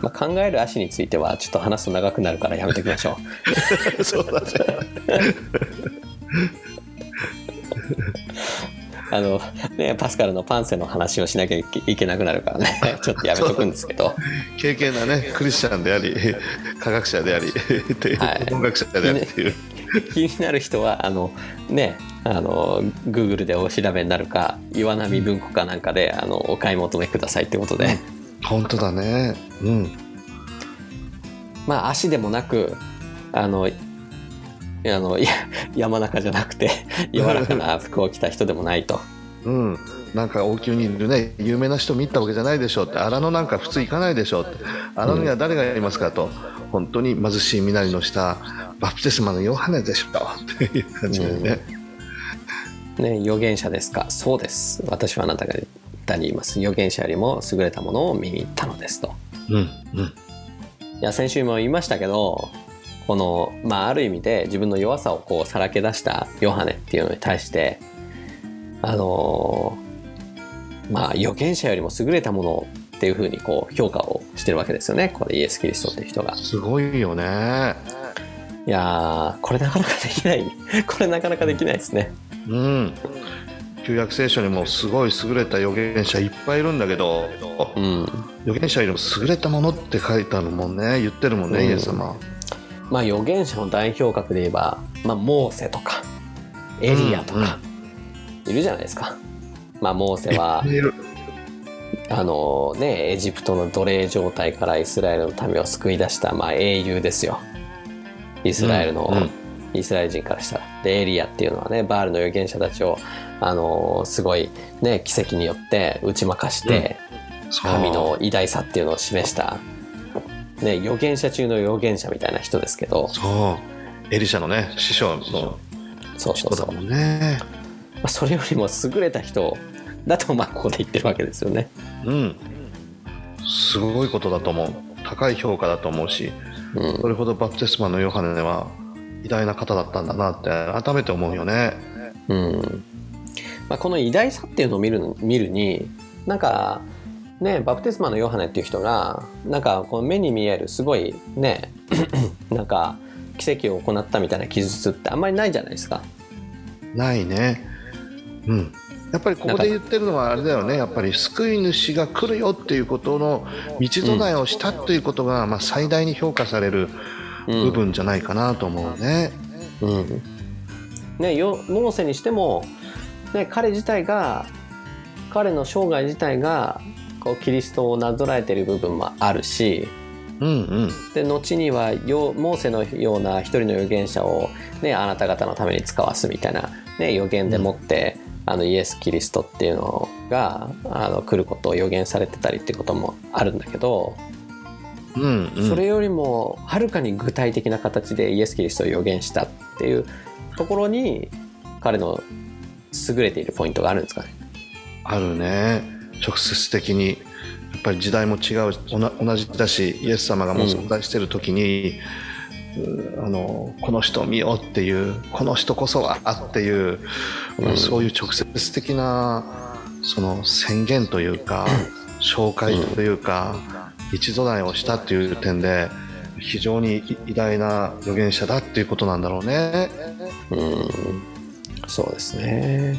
A: まあ、考える足についてはちょっと話すと長くなるからやめておきましょう。
B: そうだね。
A: あのねパスカルのパンセの話をしなきゃいけなくなるからね。ちょっとやめとくんですけど。
B: 経験なね。クリスチャンであり科学者でありっていう、
A: はい。
B: 音楽者でありっていう、
A: 気になる人はあのねあの Google でお調べになるか岩波文庫かなんかであのお買い求めくださいってことで、
B: 本当だね。うん。
A: まあ足でもなくあのあのいや山中じゃなくて 柔らかな服を着た人でもないと。
B: うん。なんか王宮にいるね有名な人見たわけじゃないでしょうって。荒野なんか普通行かないでしょうって。荒野には誰がいますかと、本当に貧しい身なりの下バプテスマのヨハネでしょっていう感じでね、
A: ね預言者ですか？そうです。私はあなたが言ったに言います。預言者よりも優れたものを見に行ったのですと。
B: うんうん。
A: いや先週も言いましたけどこのまあある意味で自分の弱さをこうさらけ出したヨハネっていうのに対してあのーまあ預言者よりも優れたものっていうふうにこう評価をしてるわけですよね。これイエス・キリストっていう人が。
B: すごいよね
A: いやーこれなかなかできない。これなかなかできないですね。
B: うん。旧約聖書にもすごい優れた預言者いっぱいいるんだけど
A: うん。
B: 預言者よりも優れたものって書いてあるもんね。言ってるもんね、
A: うん。
B: イエス様。
A: まあ預言者の代表格で言えば、まあ、モーセとかエリアとかいるじゃないですか、まあモーセはあのねエジプトの奴隷状態からイスラエルの民を救い出した、まあ、英雄ですよイスラエルの、
B: うんうん。
A: イスラエル人からしたら。でエリアっていうのはねバールの預言者たちをあのすごいね奇跡によって打ち負かして、
B: そう。
A: 神の偉大さっていうのを示した、ね、預言者中の預言者みたいな人ですけど
B: そう。エリシャのね師匠の
A: そうそうそう、
B: 人だもんね。
A: まあ、それよりも優れた人だとまあここで言ってるわけですよね。
B: うん。すごいことだと思う。高い評価だと思うし
A: うん。
B: それほどバプテスマのヨハネは偉大な方だったんだなって改めて思うよね。
A: うん。まあ、この偉大さっていうのを見るの見るになんかねバプテスマのヨハネっていう人がなんかこの目に見えるすごいね なんか奇跡を行ったみたいな記述ってあんまりないじゃないですか。
B: ないね。うんやっぱりここで言ってるのはあれだよね。やっぱり救い主が来るよっていうことの道備えをしたということが、まあ、最大に評価される
A: うん。
B: 部分じゃないかなと思うね。
A: うん。ね、よモーセにしても、ね、彼自体が彼の生涯自体がこうキリストをなぞらえている部分もあるし
B: うんうん。
A: で後にはよモーセのような一人の預言者を、ね、あなた方のために使わすみたいな、ね、予言でもって、あのイエス・キリストっていうのがあの来ることを予言されてたりってこともあるんだけど、
B: うんうん。
A: それよりもはるかに具体的な形でイエス・キリストを予言したっていうところに彼の優れているポイントがあるんですかね。
B: あるね。直接的に。やっぱり時代も違う。同じだしイエス様がもう存在してる時に、うあのこの人を見ようっていうこの人こそはっていう、
A: うん
B: そういう直接的なその宣言というか紹介というか、一備えをしたっていう点で非常に偉大な預言者だっていうことなんだろうね。
A: うんそうですね。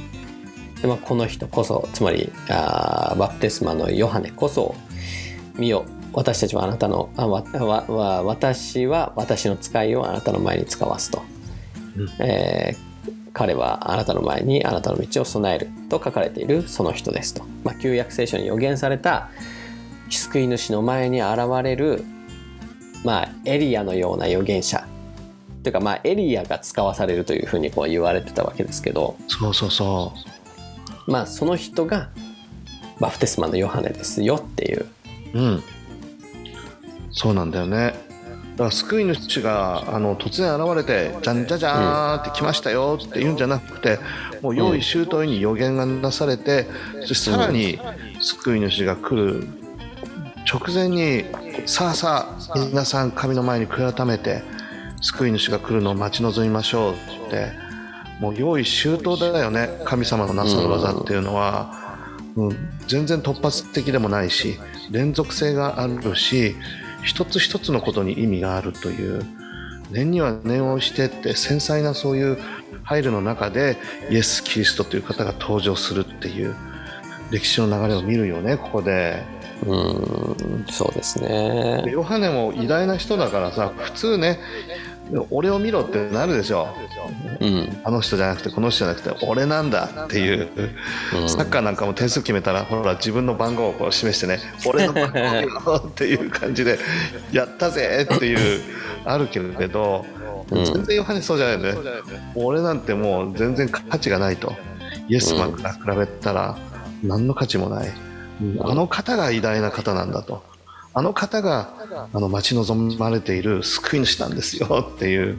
A: でまあ、この人こそつまりあーバプテスマのヨハネこそ「見よ私たちはあなたのあわわわ私は私の使いをあなたの前に使わすと」
B: うん。
A: えー彼はあなたの前にあなたの道を備える」と書かれているその人ですと、まあ、旧約聖書に予言された救い主の前に現れる、まあ、エリアのような預言者。というかまあエリアが使わされるというふうにこう言われてたわけですけど。
B: そうそうそう。
A: まあその人がバプテスマのヨハネですよっていう。
B: うん、そうなんだよね。だから救い主があの突然現れて「じゃんじゃじゃーん」って来ましたよって言うんじゃなくてもう用意周到に予言がなされて、そしてさらに救い主が来る直前にさあさあ皆さん神の前に悔い改めて救い主が来るのを待ち望みましょうってもう用意周到だよね神様のなさる技っていうのは、うん、全然突発的でもないし連続性があるし一つ一つのことに意味があるという念には念をしてって繊細なそういう配慮の中でイエス・キリストという方が登場するっていう歴史の流れを見るよねここで。
A: うんそうですね
B: ヨハネも偉大な人だからさ普通ね俺を見ろってなるでしょ、うん、あの人じゃなくてこの人じゃなくて俺なんだっていう、うん、サッカーなんかも点数決めたらほら自分の番号をこう示してね俺の番号っていう感じでやったぜっていうあるけれど、うん、全然ヨハネそうじゃないよね。俺なんてもう全然価値がないと。イエスマンから比べたら何の価値もない、あの方が偉大な方なんだと。あの方があの待ち望まれている救い主なんですよ っていう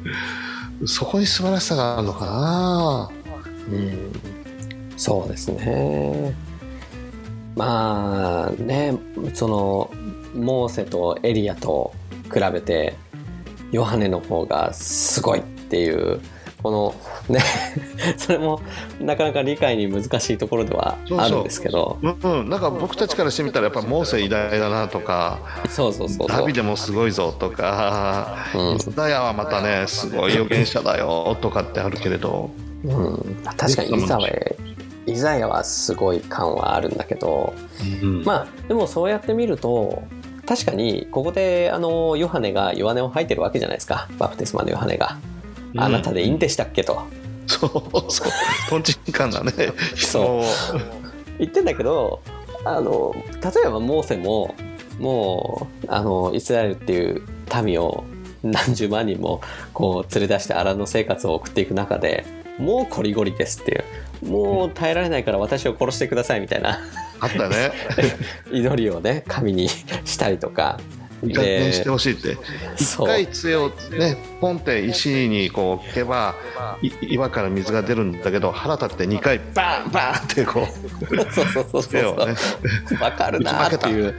B: そこに素晴らしさがあるのかな。
A: うん。そうですね。まあねそのモーセとエリアと比べてヨハネの方がすごいっていうこのね それもなかなか理解に難しいところではあるんですけど。
B: うん、なんか僕たちからしてみたらやっぱモーセ偉大だなとか
A: そうそうそう
B: ダビデもすごいぞとか、うん、イザヤはまたねすごい預言者だよとかってあるけれど、
A: うん、確かにイザヤイザヤはすごい感はあるんだけど、うん、まあでもそうやって見ると確かにここであのヨハネが弱音を吐いてるわけじゃないですか。バプテスマのヨハネが。あなたでいいんでしたっけと。
B: そう。そうとんちんかんだね。
A: そう。言ってんだけどあの例えばモーセももうあのイスラエルっていう民を何十万人もこう連れ出して荒野生活を送っていく中でもうこりごりですっていう。もう耐えられないから私を殺してくださいみたいな。
B: あったね。
A: 祈りをね神にしたりとか
B: 逆転してほしいって。一回杖をねポンって石にこうけば岩から水が出るんだけど腹立って2回バンバンってこ
A: うそうそうそうそう、ね、分かるなっていう。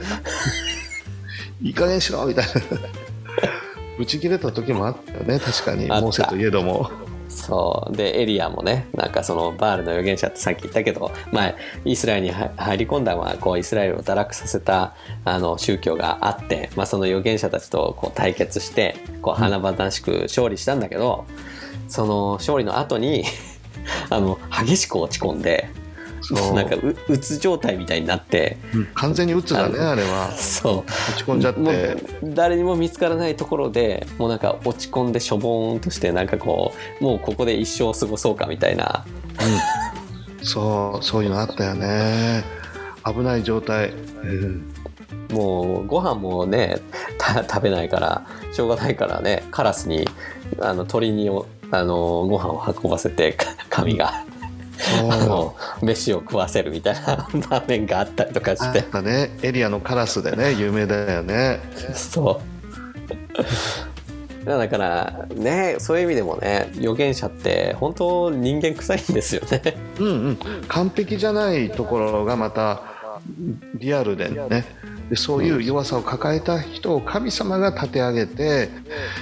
B: いい加減しろみたいな。打ち切れた時もあったよね確かに。モーセといえども。
A: そう。でエリアもねなんかそのバールの預言者ってさっき言ったけど、まあ、イスラエルに入り込んだのはこうイスラエルを堕落させたあの宗教があって、まあ、その預言者たちとこう対決してこう華々しく勝利したんだけど、その勝利の後に あの激しく落ち込んでなんかううつ状態みたいになって、
B: うん、完全にうつだねあれは。
A: そう。
B: 落ち込んじゃって。
A: 誰にも見つからないところでもうなんか落ち込んでしょぼーんとしてなんかこうもうここで一生過ごそうかみたいな、
B: うん、そうそういうのあったよね。危ない状態、う
A: ん、もうご飯もね食べないからしょうがないからねカラスにあの鳥にあのご飯を運ばせて神が。あの飯を食わせるみたいな 場面があったりとかして。
B: あね。エリアのカラスでね 有名だよね。
A: そう。だからねそういう意味でもね預言者って本当人間臭いんですよね。
B: うんうん。完璧じゃないところがまたリアルでね。でそういう弱さを抱えた人を神様が立て上げて、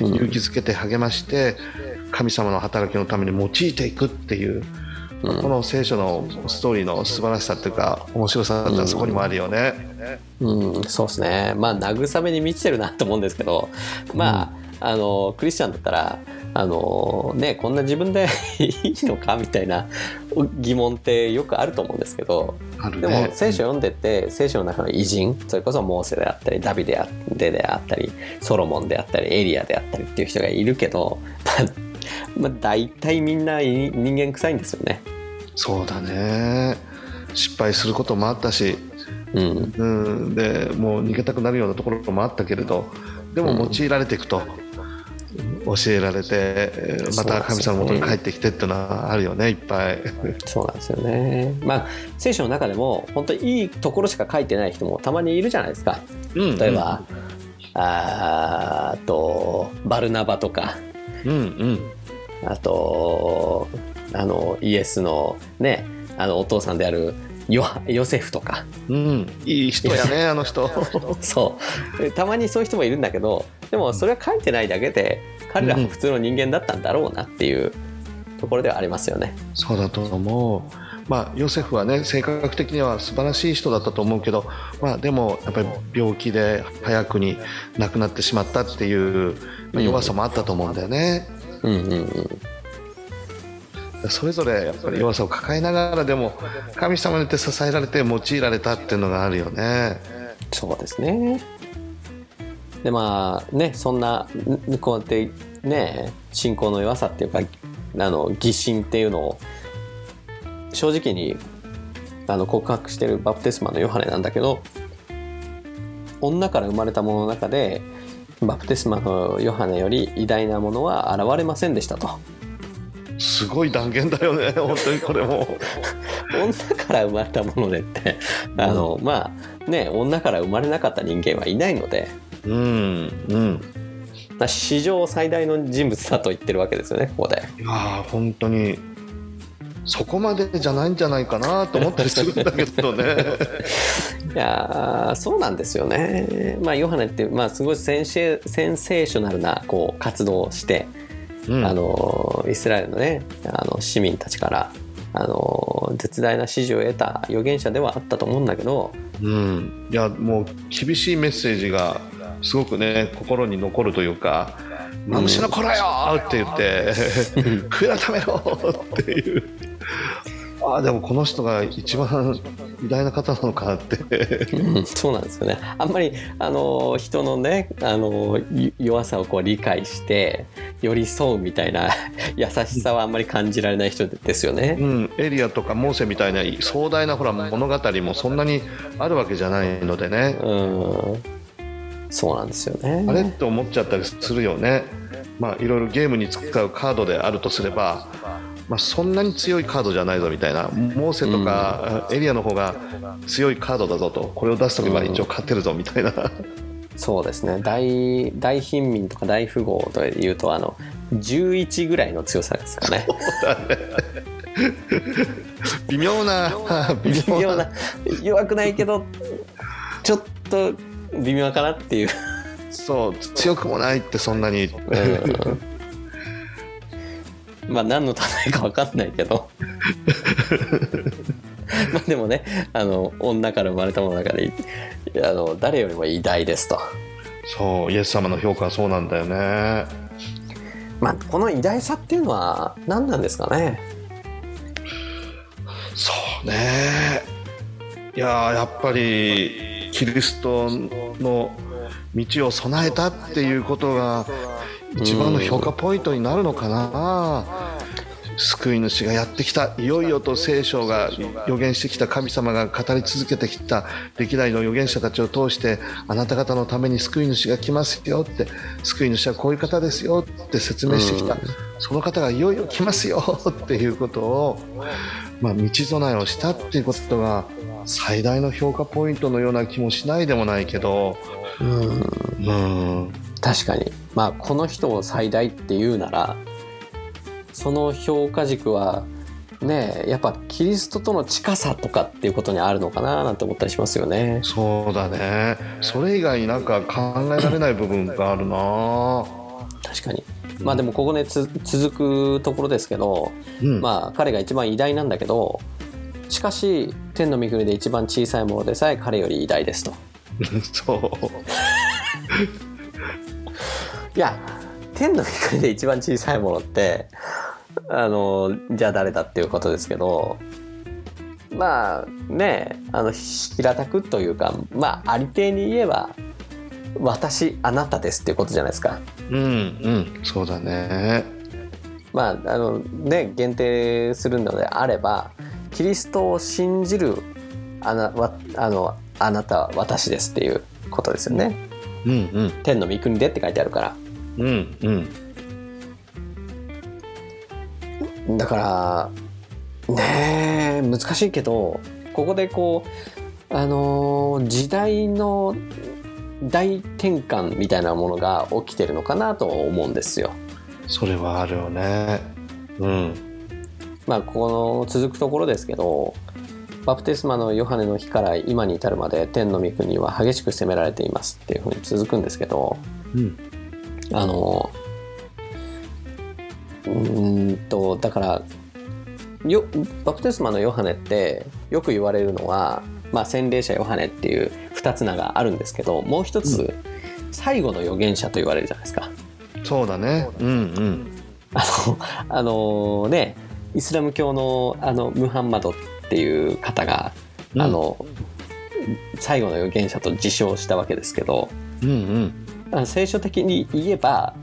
B: 勇気づけて励まして神様の働きのために用いていくっていううん、この聖書のストーリーの素晴らしさっていうか面白さってそこにもあるよね。
A: うん、うん、そうですね。まあ慰めに満ちてるなと思うんですけど、まあ、あのクリスチャンだったらあのねこんな自分で いいのかみたいな疑問ってよくあると思うんですけど、ね、でも聖書読んでて聖書の中の偉人それこそモーセであったりダビデであったりソロモンであったりエリアであったりっていう人がいるけど まあ、大体みんな人間臭いんですよね。
B: そうだね。失敗することもあったし、うん、うん、でもう逃げたくなるようなところもあったけれど。でも用いられていくと、うん、教えられてまた神様のもとに帰ってきてっていうのはあるよねいっぱい。
A: そうなんですよね。まあ聖書の中でも本当にいいところしか書いてない人もたまにいるじゃないですか、うん、例えば、うん、あとバルナバとか、うんうん、あとあのイエスのねあのお父さんであるヨヨセフとか。
B: うん。いい人やねあの人。
A: そう。たまにそういう人もいるんだけどでもそれは書いてないだけで彼らも普通の人間だったんだろうなっていうところではありますよね。
B: そうだと思う。まあ、ヨセフはね性格的には素晴らしい人だったと思うけど、まあ、でもやっぱり病気で早くに亡くなってしまったっていう、まあ、弱さもあったと思うんだよね。
A: うんうんうん
B: それぞれやっぱり弱さを抱えながらでも神様によって支えられて用いられたっていうのがあるよね。
A: そうですね。でまあねそんなこうやってね信仰の弱さっていうかあの疑心っていうのを正直にあの告白してるバプテスマのヨハネなんだけど女から生まれたものの中でバプテスマのヨハネより偉大なものは現れませんでしたと。
B: すごい断言だよね。本当にこれも。
A: 女から生まれたものでって。あの、まあね女から生まれなかった人間はいないので、
B: うんうん。
A: まあ、史上最大の人物だと言ってるわけですよねここで。
B: いやー本当に。そこまでじゃないんじゃないかなと思ったりするんだけどね。
A: いやーそうなんですよね。まあヨハネって、まあ、すごいセンセーショナルなこう活動をして、
B: うん
A: あのイスラエルのねあの市民たちからあの絶大な支持を得た預言者ではあったと思うんだけど、
B: うん、いやもう厳しいメッセージがすごくね心に残るというか「マムシの子らよ!」って言って「悔い改めろ!」っていうああでもこの人が一番偉大な方なのかって
A: うんそうなんですよね。あんまりあの人のねあのゆ弱さをこう理解して寄り添うみたいな 優しさはあんまり感じられない人ですよね。
B: うん、エリアとかモーセみたいな壮大なほら物語もそんなにあるわけじゃないのでね
A: うん、そうなんですよね。
B: あれって思っちゃったりするよね。まあいろいろゲームに使うカードであるとすれば、まあ、そんなに強いカードじゃないぞみたいなモーセとかエリアの方が強いカードだぞとこれを出すとけば一応勝てるぞみたいな、
A: そうですね。大大貧民とか大富豪というとあの11ぐらいの強さですかね。
B: 微妙な 微
A: 微
B: 妙な
A: 妙な。弱くないけどちょっと微妙かなっていう、
B: そう強くもないってそんなに、
A: うんまあ何のためか分かんないけど まあでもねあの女から生まれたものの中であの誰よりも偉大ですと。
B: そうイエス様の評価はそうなんだよね。
A: まあ、この偉大さっていうのは何なんですかね
B: そうねいやーやっぱりキリストの道を備えたっていうことが一番の評価ポイントになるのかな。救い主がやってきたいよいよと聖書が予言してきた神様が語り続けてきた歴代の預言者たちを通してあなた方のために救い主が来ますよって救い主はこういう方ですよって説明してきた、
A: うん。
B: その方がいよいよ来ますよっていうことを、まあ、道備えをしたっていうことが最大の評価ポイントのような気もしないでもないけど。
A: うん。
B: うん
A: 確かに。まあこの人を最大っていうならその評価軸はねやっぱキリストとの近さとかっていうことにあるのかななんて思ったりしますよね。
B: そうだね。それ以外になんか考えられない部分があるな。
A: 確かに。まあでもここねつ続くところですけど、
B: うん。
A: まあ彼が一番偉大なんだけどしかし天の御国で一番小さいものでさえ彼より偉大ですと。
B: そう
A: いや天の御国で一番小さいものってあのじゃあ誰だっていうことですけどまあねあの平たくというかまあありていに言えば私あなたですっていうことじゃないですか。
B: うんうんそうだね
A: まああのね限定するのであればキリストを信じるあなわあのあなたは私ですっていうことですよね。
B: うんうん
A: 天の御国でって書いてあるから。
B: うんうん。
A: だからねえ難しいけどここでこうあのー時代の大転換みたいなものが起きてるのかなと思うんですよ。
B: それはあるよね。うん。
A: まあここの続くところですけどバプテスマのヨハネの日から今に至るまで天の御国は激しく責められていますっていうふうに続くんですけど、
B: うん、
A: あのうんとだからよバプテスマのヨハネってよく言われるのは、まあ、洗礼者ヨハネっていう2つ名があるんですけどもう一つ、最後の預言者と言われるじゃないですか。
B: そうだね、うんうん、
A: あのあのねイスラム教のあのムハンマドっていう方が、うん、あの最後の預言者と自称したわけですけど、
B: うん
A: うん、聖書的に言えば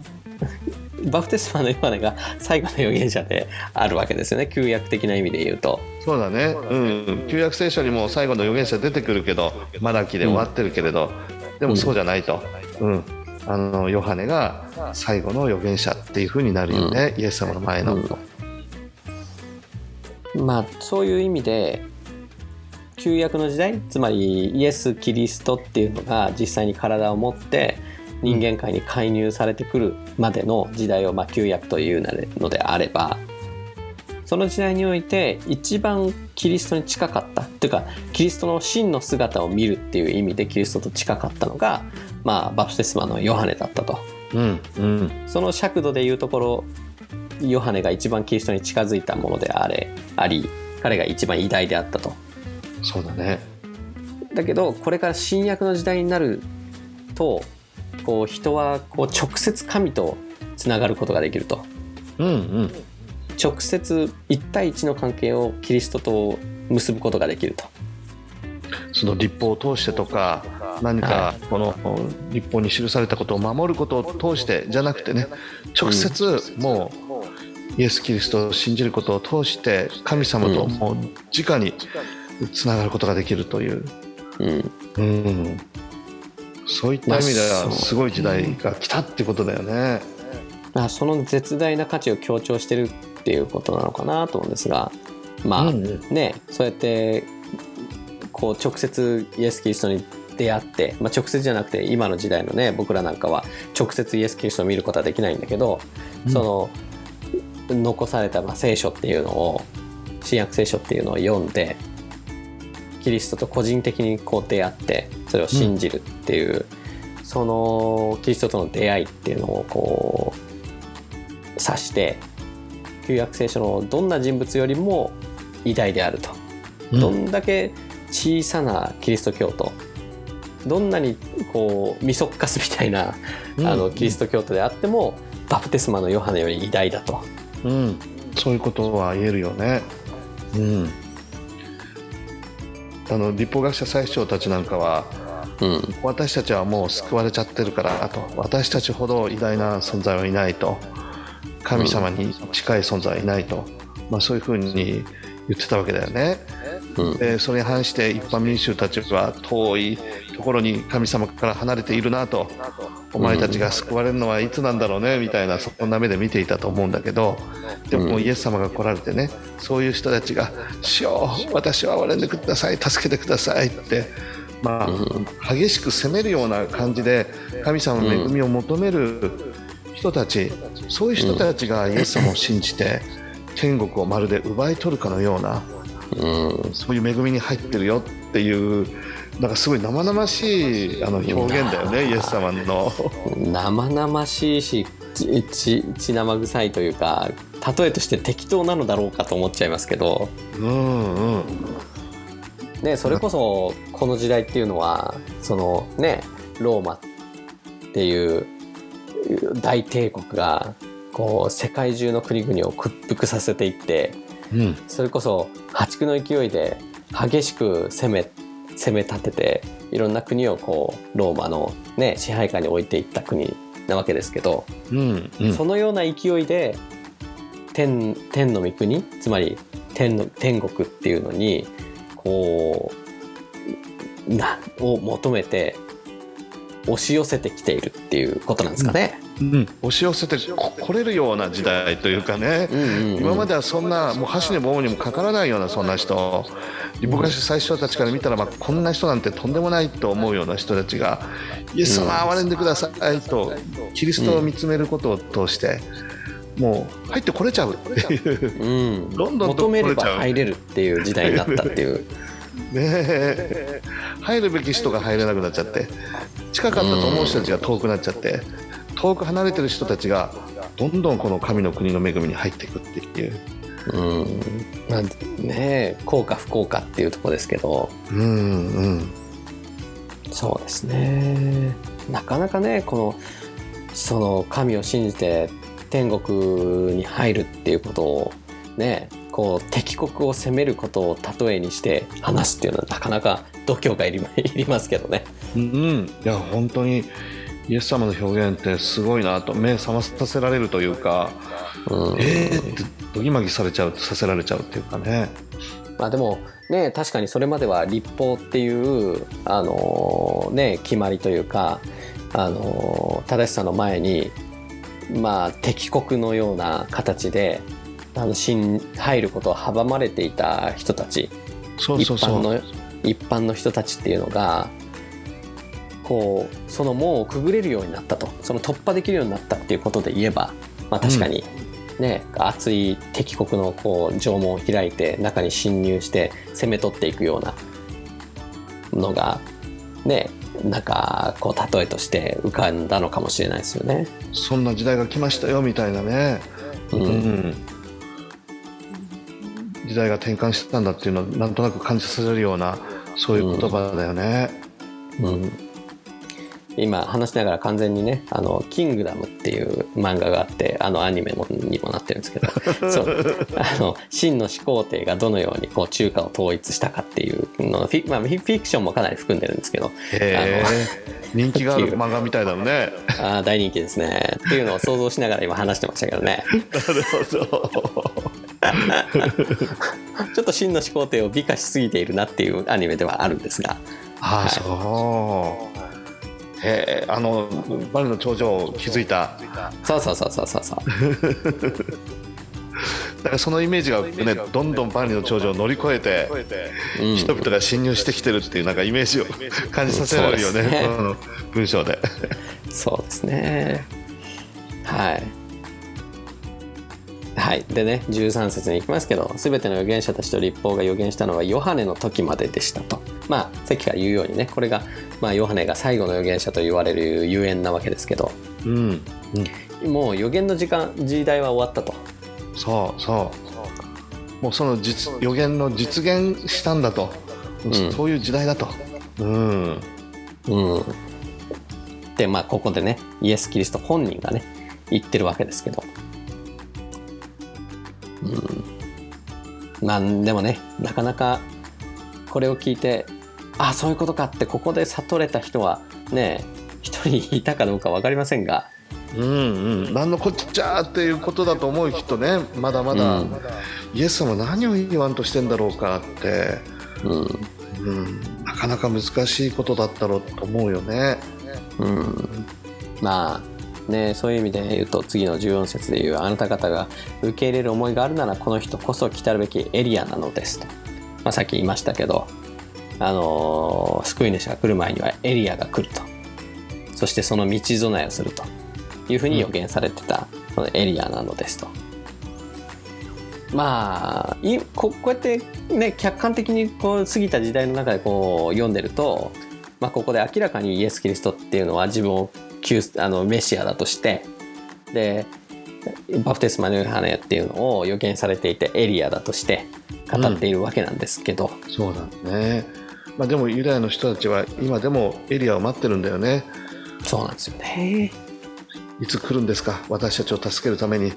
A: バプテスマのヨハネが最後の預言者であるわけですよね。旧約的な意味で言うと。
B: そうだね。うん。旧約聖書にも最後の預言者出てくるけどマラキで終わってるけれど、うん、でもそうじゃないと、うん、あのヨハネが最後の預言者っていうふうになるよね、うん、イエス様の前の、
A: まあそういう意味で旧約の時代つまりイエス・キリストっていうのが実際に体を持って人間界に介入されてくるまでの時代をまあ旧約というのであればその時代において一番キリストに近かったというかキリストの真の姿を見るっていう意味でキリストと近かったのが、まあ、バプテスマのヨハネだったと、
B: うんうん、
A: その尺度でいうところヨハネが一番キリストに近づいたものであれあり彼が一番偉大であったと。
B: そうだね。
A: だけどこれから新約の時代になるとこう人はこう直接神とつながることができると、
B: うんうん、
A: 直接1対1の関係をキリストと結ぶことができると。
B: その立法を通してとか何かこの立法に記されたことを守ることを通してじゃなくてね直接もうイエス・キリストを信じることを通して神様ともう直につながることができるという、
A: うん、
B: うん、そういった意味ではすごい時代が来たってことだよね。
A: まあ、その絶大な価値を強調してるっていうことなのかなと思うんですがまあ、ねそうやってこう直接イエス・キリストに出会って、まあ、直接じゃなくて今の時代のね僕らなんかは直接イエス・キリストを見ることはできないんだけど、うん、その残されたまあ聖書っていうのを新約聖書っていうのを読んでキリストと個人的にこう出会ってそれを信じるっていう、うん、そのキリストとの出会いっていうのをこう指して旧約聖書のどんな人物よりも偉大であると、うん、どんだけ小さなキリスト教徒どんなにこうみそっかすみたいな、うん、あのキリスト教徒であってもバプテスマのヨハネより偉大だと、
B: うん、そういうことは言えるよね。うん、あの立法学者最長たちなんかは、
A: うん、
B: 私たちはもう救われちゃってるからと私たちほど偉大な存在はいないと神様に近い存在はいないと、まあ、そういうふうに言ってたわけだよね。うん、でそれに反して一般民衆たちは遠いところに神様から離れているなとお前たちが救われるのはいつなんだろうねみたいなそんな目で見ていたと思うんだけどでもイエス様が来られてねそういう人たちが「主よ私は憐れんでください助けてください」ってまあ激しく責めるような感じで神様の恵みを求める人たちそういう人たちがイエス様を信じて天国をまるで奪い取るかのような、
A: うん、
B: そういう恵みに入ってるよっていうなんかすごい生々しいあの表現だよねイエス様の。
A: 生々しいし血血生臭いというか例えとして適当なのだろうかと思っちゃいますけど。
B: うんうん
A: ね、それこそこの時代っていうのはそのねローマっていう大帝国がこう世界中の国々を屈服させていって、
B: うん、
A: それこそ破竹の勢いで激しく攻め攻め立てていろんな国をこうローマの、ね、支配下に置いていった国なわけですけど、
B: うんうん、
A: そのような勢いで天天の御国つまり天の天国っていうのにこうなを求めて押し寄せてきているっていうことなんですかね。
B: うん、押し寄せてこれるような時代というかね、
A: うんうんうん、
B: 今まではそんなもう箸に棒にもかからないようなそんな人。僕が最初たちから見たら、まあ、こんな人なんてとんでもないと思うような人たちが「イエス様憐れんでください」とキリストを見つめることを通して。もう入ってこれちゃうっていう、
A: うん、どんどん求めれば入れるっていう時代になったっていう
B: ね入るべき人が入れなくなっちゃって。近かったと思う人たちが遠くなっちゃって。遠く離れてる人たちがどんどんこの神の国の恵みに入っていくっていう。
A: うん。まあね効果不効果っていうところですけど。
B: うんうん。
A: そうですね。なかなかねこのその神を信じて天国に入るっていうことをねこう敵国を攻めることを例えにして話すっていうのはなかなか度胸がいりいりますけどね。
B: うん、いや本当にイエス様の表現ってすごいなと目覚まさせられるというか、
A: うん。
B: えーってドギマギされちゃうさせられちゃうっていうかね。
A: まあでもね確かにそれまでは立法っていうあのね決まりというかあの正しさの前にまあ敵国のような形であの新入ることを阻まれていた人たち。
B: そうそうそう。
A: 一般の一般の人たちっていうのがこうその門をくぐれるようになったと。その突破できるようになったっていうことで言えば、まあ、確かにね、熱い敵国のこう城門を開いて中に侵入して攻め取っていくようなのがねなんかこう例えとして浮かんだのかもしれないですよね。
B: そんな時代が来ましたよみたいなね、
A: う
B: うんん時代が転換してたんだっていうのはなんとなく感じさせるようなそういう言葉だよね。
A: うん、今話しながら完全にね「あのキングダム」っていう漫画があってあのアニメもにもなってるんですけど。そう。あの真の始皇帝がどのようにこう中華を統一したかっていうのフィ,、まあ、フィフィクションもかなり含んでるんですけど。
B: へえ人気がある漫画みたいだもんね。
A: あー大人気ですね。っていうのを想像しながら今話してましたけどね。
B: なるほど。
A: ちょっと真の始皇帝を美化しすぎているなっていうアニメではあるんですが。
B: ああ、そう。へえあのバルの頂上を築いた。
A: そうそうそうそうそう。そ う
B: だからそのイメージがねどんどん万里の長城を乗り越えて
A: うん。
B: 人々が侵入してきてるっていうなんかイメージを感じさせられるよね。
A: そうですね。
B: 文章で。
A: そうですね。はい。はい。でね、13節に行きますけど、すべての預言者たちと立法が預言したのはヨハネの時まででしたと。まあ、さっきから言うようにね、これが、まあ、ヨハネが最後の預言者と言われるゆえんなわけですけど、
B: うん、
A: もう預言の時間、時代は終わったと。
B: そうそうもうその実予言の実現したんだと、
A: うん
B: そういう時代だとうん
A: うん。で、まあ、ここでね、イエス・キリスト本人がね、言ってるわけですけど。うん。まあ、でもね、なかなか、これを聞いて、あそういうことかって、ここで悟れた人は、ね、一人いたかどうか分かりませんが、
B: うんうん。何のこっちゃーっていうことだと思う人ね。まだまだ、
A: うん。
B: イエス様何を言わんとしてんだろうかって、
A: うん。
B: うん、なかなか難しいことだったろうと思うよね。
A: うん、まあねそういう意味で言うと次の14節で言うあなた方が受け入れる思いがあるならこの人こそ来たるべきエリアなのですと、まあ、さっき言いましたけどあのー救い主が来る前にはエリアが来るとそしてその道備えをするというふうに予言されてた、そのエリアなのですと。まあいここうやってね客観的にこう過ぎた時代の中でこう読んでると、まあ、ここで明らかにイエス・キリストっていうのは自分をあのメシアだとしてでバプテスマのヨハネっていうのを予言されていてエリアだとして語っているわけなんですけど、
B: そうだね。まあでもユダヤの人たちは今でもエリアを待ってるんだよね。
A: そうなんですよね。
B: いつ来るんですか？私たちを助けるために。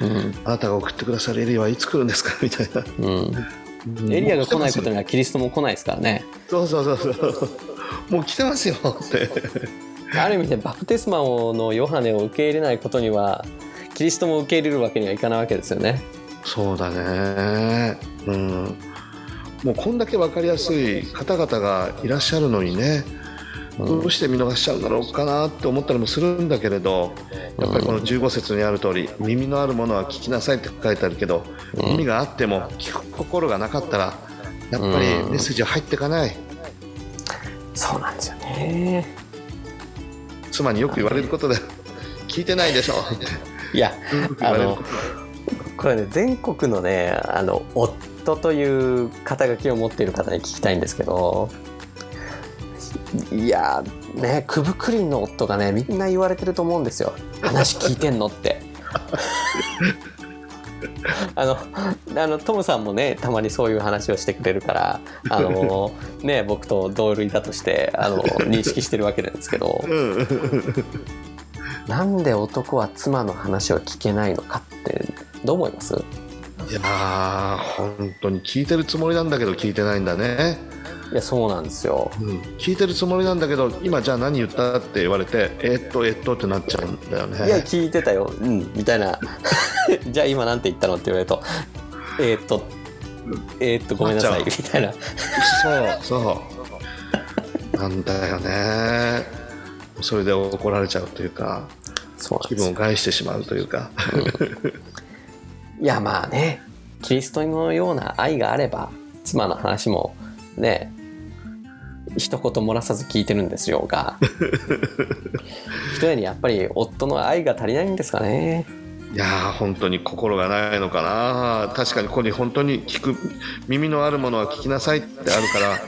A: うん。
B: あなたが送ってくださるエリアはいつ来るんですか？みたいな、
A: うん、エリアが来ないことにはキリストも来ないですからね。
B: そうそうそうそう。もう来てますよって
A: ある意味でバプテスマのヨハネを受け入れないことにはキリストも受け入れるわけにはいかないわけですよね。
B: そうだね。うん。もうこんだけ分かりやすい方々がいらっしゃるのにねどうして見逃しちゃうんだろうかなって思ったりもするんだけれどやっぱりこの15節にある通り耳のあるものは聞きなさいって書いてあるけど耳があっても聞く心がなかったらやっぱりメッセージは入っていかない。
A: そうなんですよね。
B: 妻によく言われることで聞いてないでしょ。
A: いやあのこれね全国のねあの夫という肩書きを持っている方に聞きたいんですけどいやねくぶくりんの夫がねみんな言われてると思うんですよ。話聞いてんのってあのあのトムさんもねたまにそういう話をしてくれるからあの、ね、僕と同類だとしてあの認識してるわけなんですけど。なんで男は妻の話を聞けないのかってどう思います？
B: いやー本当に聞いてるつもりなんだけど聞いてないんだね、
A: いやそうなんですよ。
B: うん、聞いてるつもりなんだけど今じゃあ何言ったって言われてえーっとえーっとってなっちゃうんだよね。
A: いや聞いてたよ。うん。みたいな。じゃあ今なんて言ったのって言われるとえーっとえーっとごめんなさい。みたいな。
B: そうそう。なんだよね。それで怒られちゃうというか気分を害してしまうというか
A: いやまあね。キリストのような愛があれば妻の話もね一言漏らさず聞いてるんですよが。一重にやっぱり夫の愛が足りないんですかね。
B: いやー本当に心がないのかな。確かにここに本当に聞く耳のあるものは聞きなさいってあるから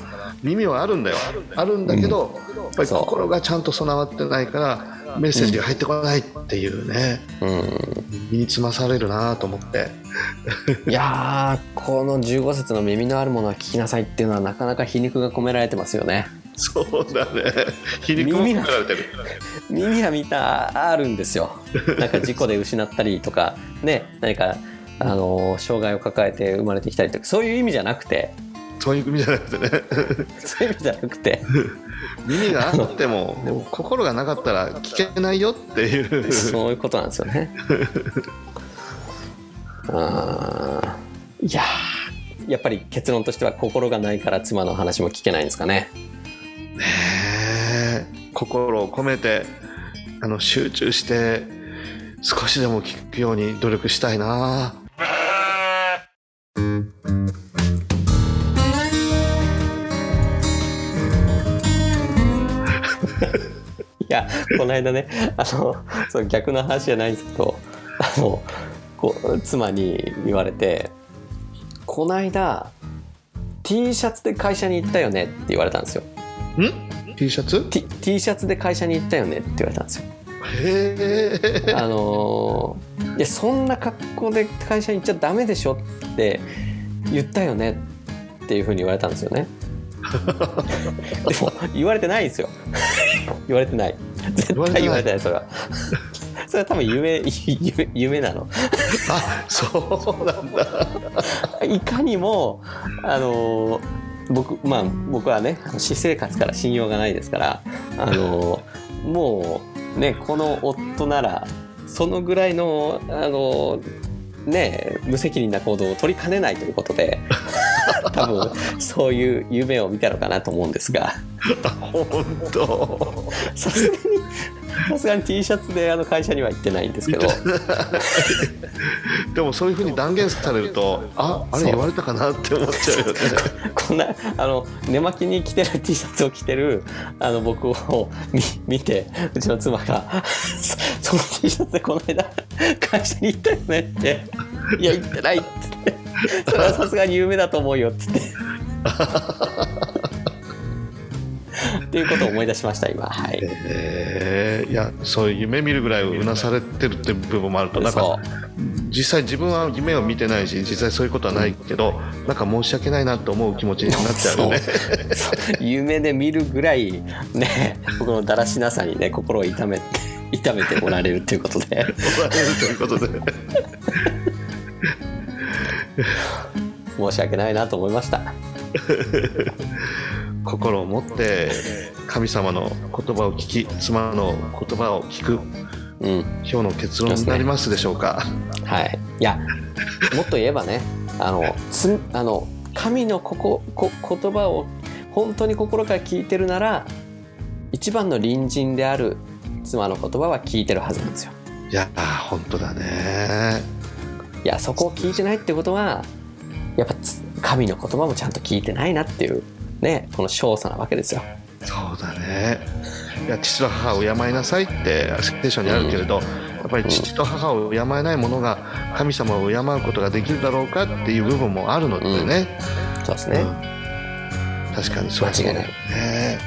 B: 耳はあるんだよ。あるんだけど、やっぱり心がちゃんと備わってないからメッセージが入ってこないっていうね、
A: うん。
B: 身につまされるなと思って。
A: いやーこの15節の耳のあるものは聞きなさいっていうのはなかなか皮肉が込められてますよね。
B: そうだね。皮肉も込められてる。
A: 耳はみんなあるんですよ。なんか事故で失ったりとかね何かあの障害を抱えて生まれてきたりとかそういう意味じゃなくて
B: そういう意味じゃなくてね。
A: そういう意味じゃなくて。
B: 耳があってもでも心がなかったら聞けないよっていう。
A: そういうことなんですよね。あーいやーやっぱり結論としては心がないから妻の話も聞けないんですかね。
B: ねえ。心を込めてあの集中して少しでも聞くように努力したいな
A: この間ねあのそう逆の話じゃないんですけどあのこう妻に言われて「この間 T シャツで会社に行ったよね」って言われたんですよ。
B: ん？T シャツ
A: ？T, T シャツで会社に行ったよねって言われたんですよ。
B: へえ
A: あのーいやそんな格好で会社に行っちゃダメでしょって言ったよねっていうふうに言われたんですよね。でも言われてないんですよ。言われてない。絶対言われてないそれは。それは多分夢夢夢なの。
B: あそうなんだ
A: いかにもあのー僕まあ僕はね私生活から信用がないですからあのーもうねこの夫ならそのぐらいのあのーね無責任な行動を取りかねないということで 多分そういう夢を見たのかなと思うんですが。
B: 本当。
A: さすがにさすがに T シャツであの会社には行ってないんですけど。
B: でもそういうふうに断言されるとああれ言われたかなって思っちゃうよね。
A: こんなあの寝巻きに着てる T シャツを着てるあの僕を見見てうちの妻が「そ その T シャツでこの間会社に行ったよね」って「いや行ってない」って。言って「それはさすがに夢だと思うよ」って言って。っていうことを思い出しました今。はい。
B: えー。いやそういう夢見るぐらいうなされてるって部分もあるとなん
A: そ
B: か実際自分は夢を見てないし実際そういうことはないけどなんか申し訳ないなと思う気持ちになっちゃうよね。
A: 夢で見るぐらいね僕のだらしなさにね心を痛めて痛めておられるということで。
B: 怒られるということで。
A: 申し訳ないなと思いました。
B: 心を持って神様の言葉を聞き妻の言葉を聞く
A: うん、
B: 今日の結論になりますでしょうか、
A: はい。いや、もっと言えばね、あの、つ、あの、神のここ、こ、言葉を本当に心から聞いてるなら。一番の隣人である妻の言葉は聞いてるはずなんですよ。
B: いやー本当だね
A: いや、そこを聞いてないってことは。やっぱつ、神の言葉もちゃんと聞いてないなっていう。ね、この少佐なわけですよ。
B: そうだね。いや父と母を敬いなさいって聖書にあるけれど、やっぱり父と母を敬えない者が神様を敬うことができるだろうかっていう部分もあるのでね、
A: そうですね、
B: うん。確かにそう
A: 間違いない。
B: ね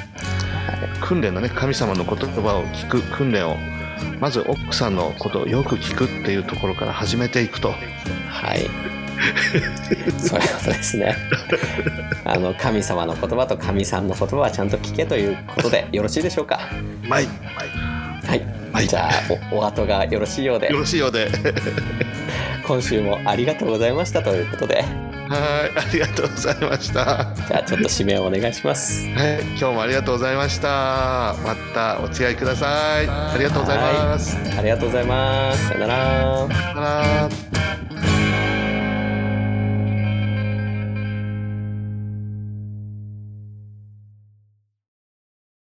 B: 訓練のね神様の言葉を聞く訓練をまず奥さんのことをよく聞くっていうところから始めていくと。
A: はい そういうことですね。あの神様の言葉と神さんの言葉はちゃんと聞けということでよろしいでしょうか？
B: はい。
A: はい、
B: はい。
A: じゃあおお後がよろしいようで。
B: よろしいようで。
A: 今週もありがとうございましたということで。
B: はい。ありがとうございました。は
A: じゃあちょっと締めをお願いします。
B: い。今日もありがとうございました。またお付き合いください。ありがとうございます。
A: ありがとうございます。さよなら。
B: さよなら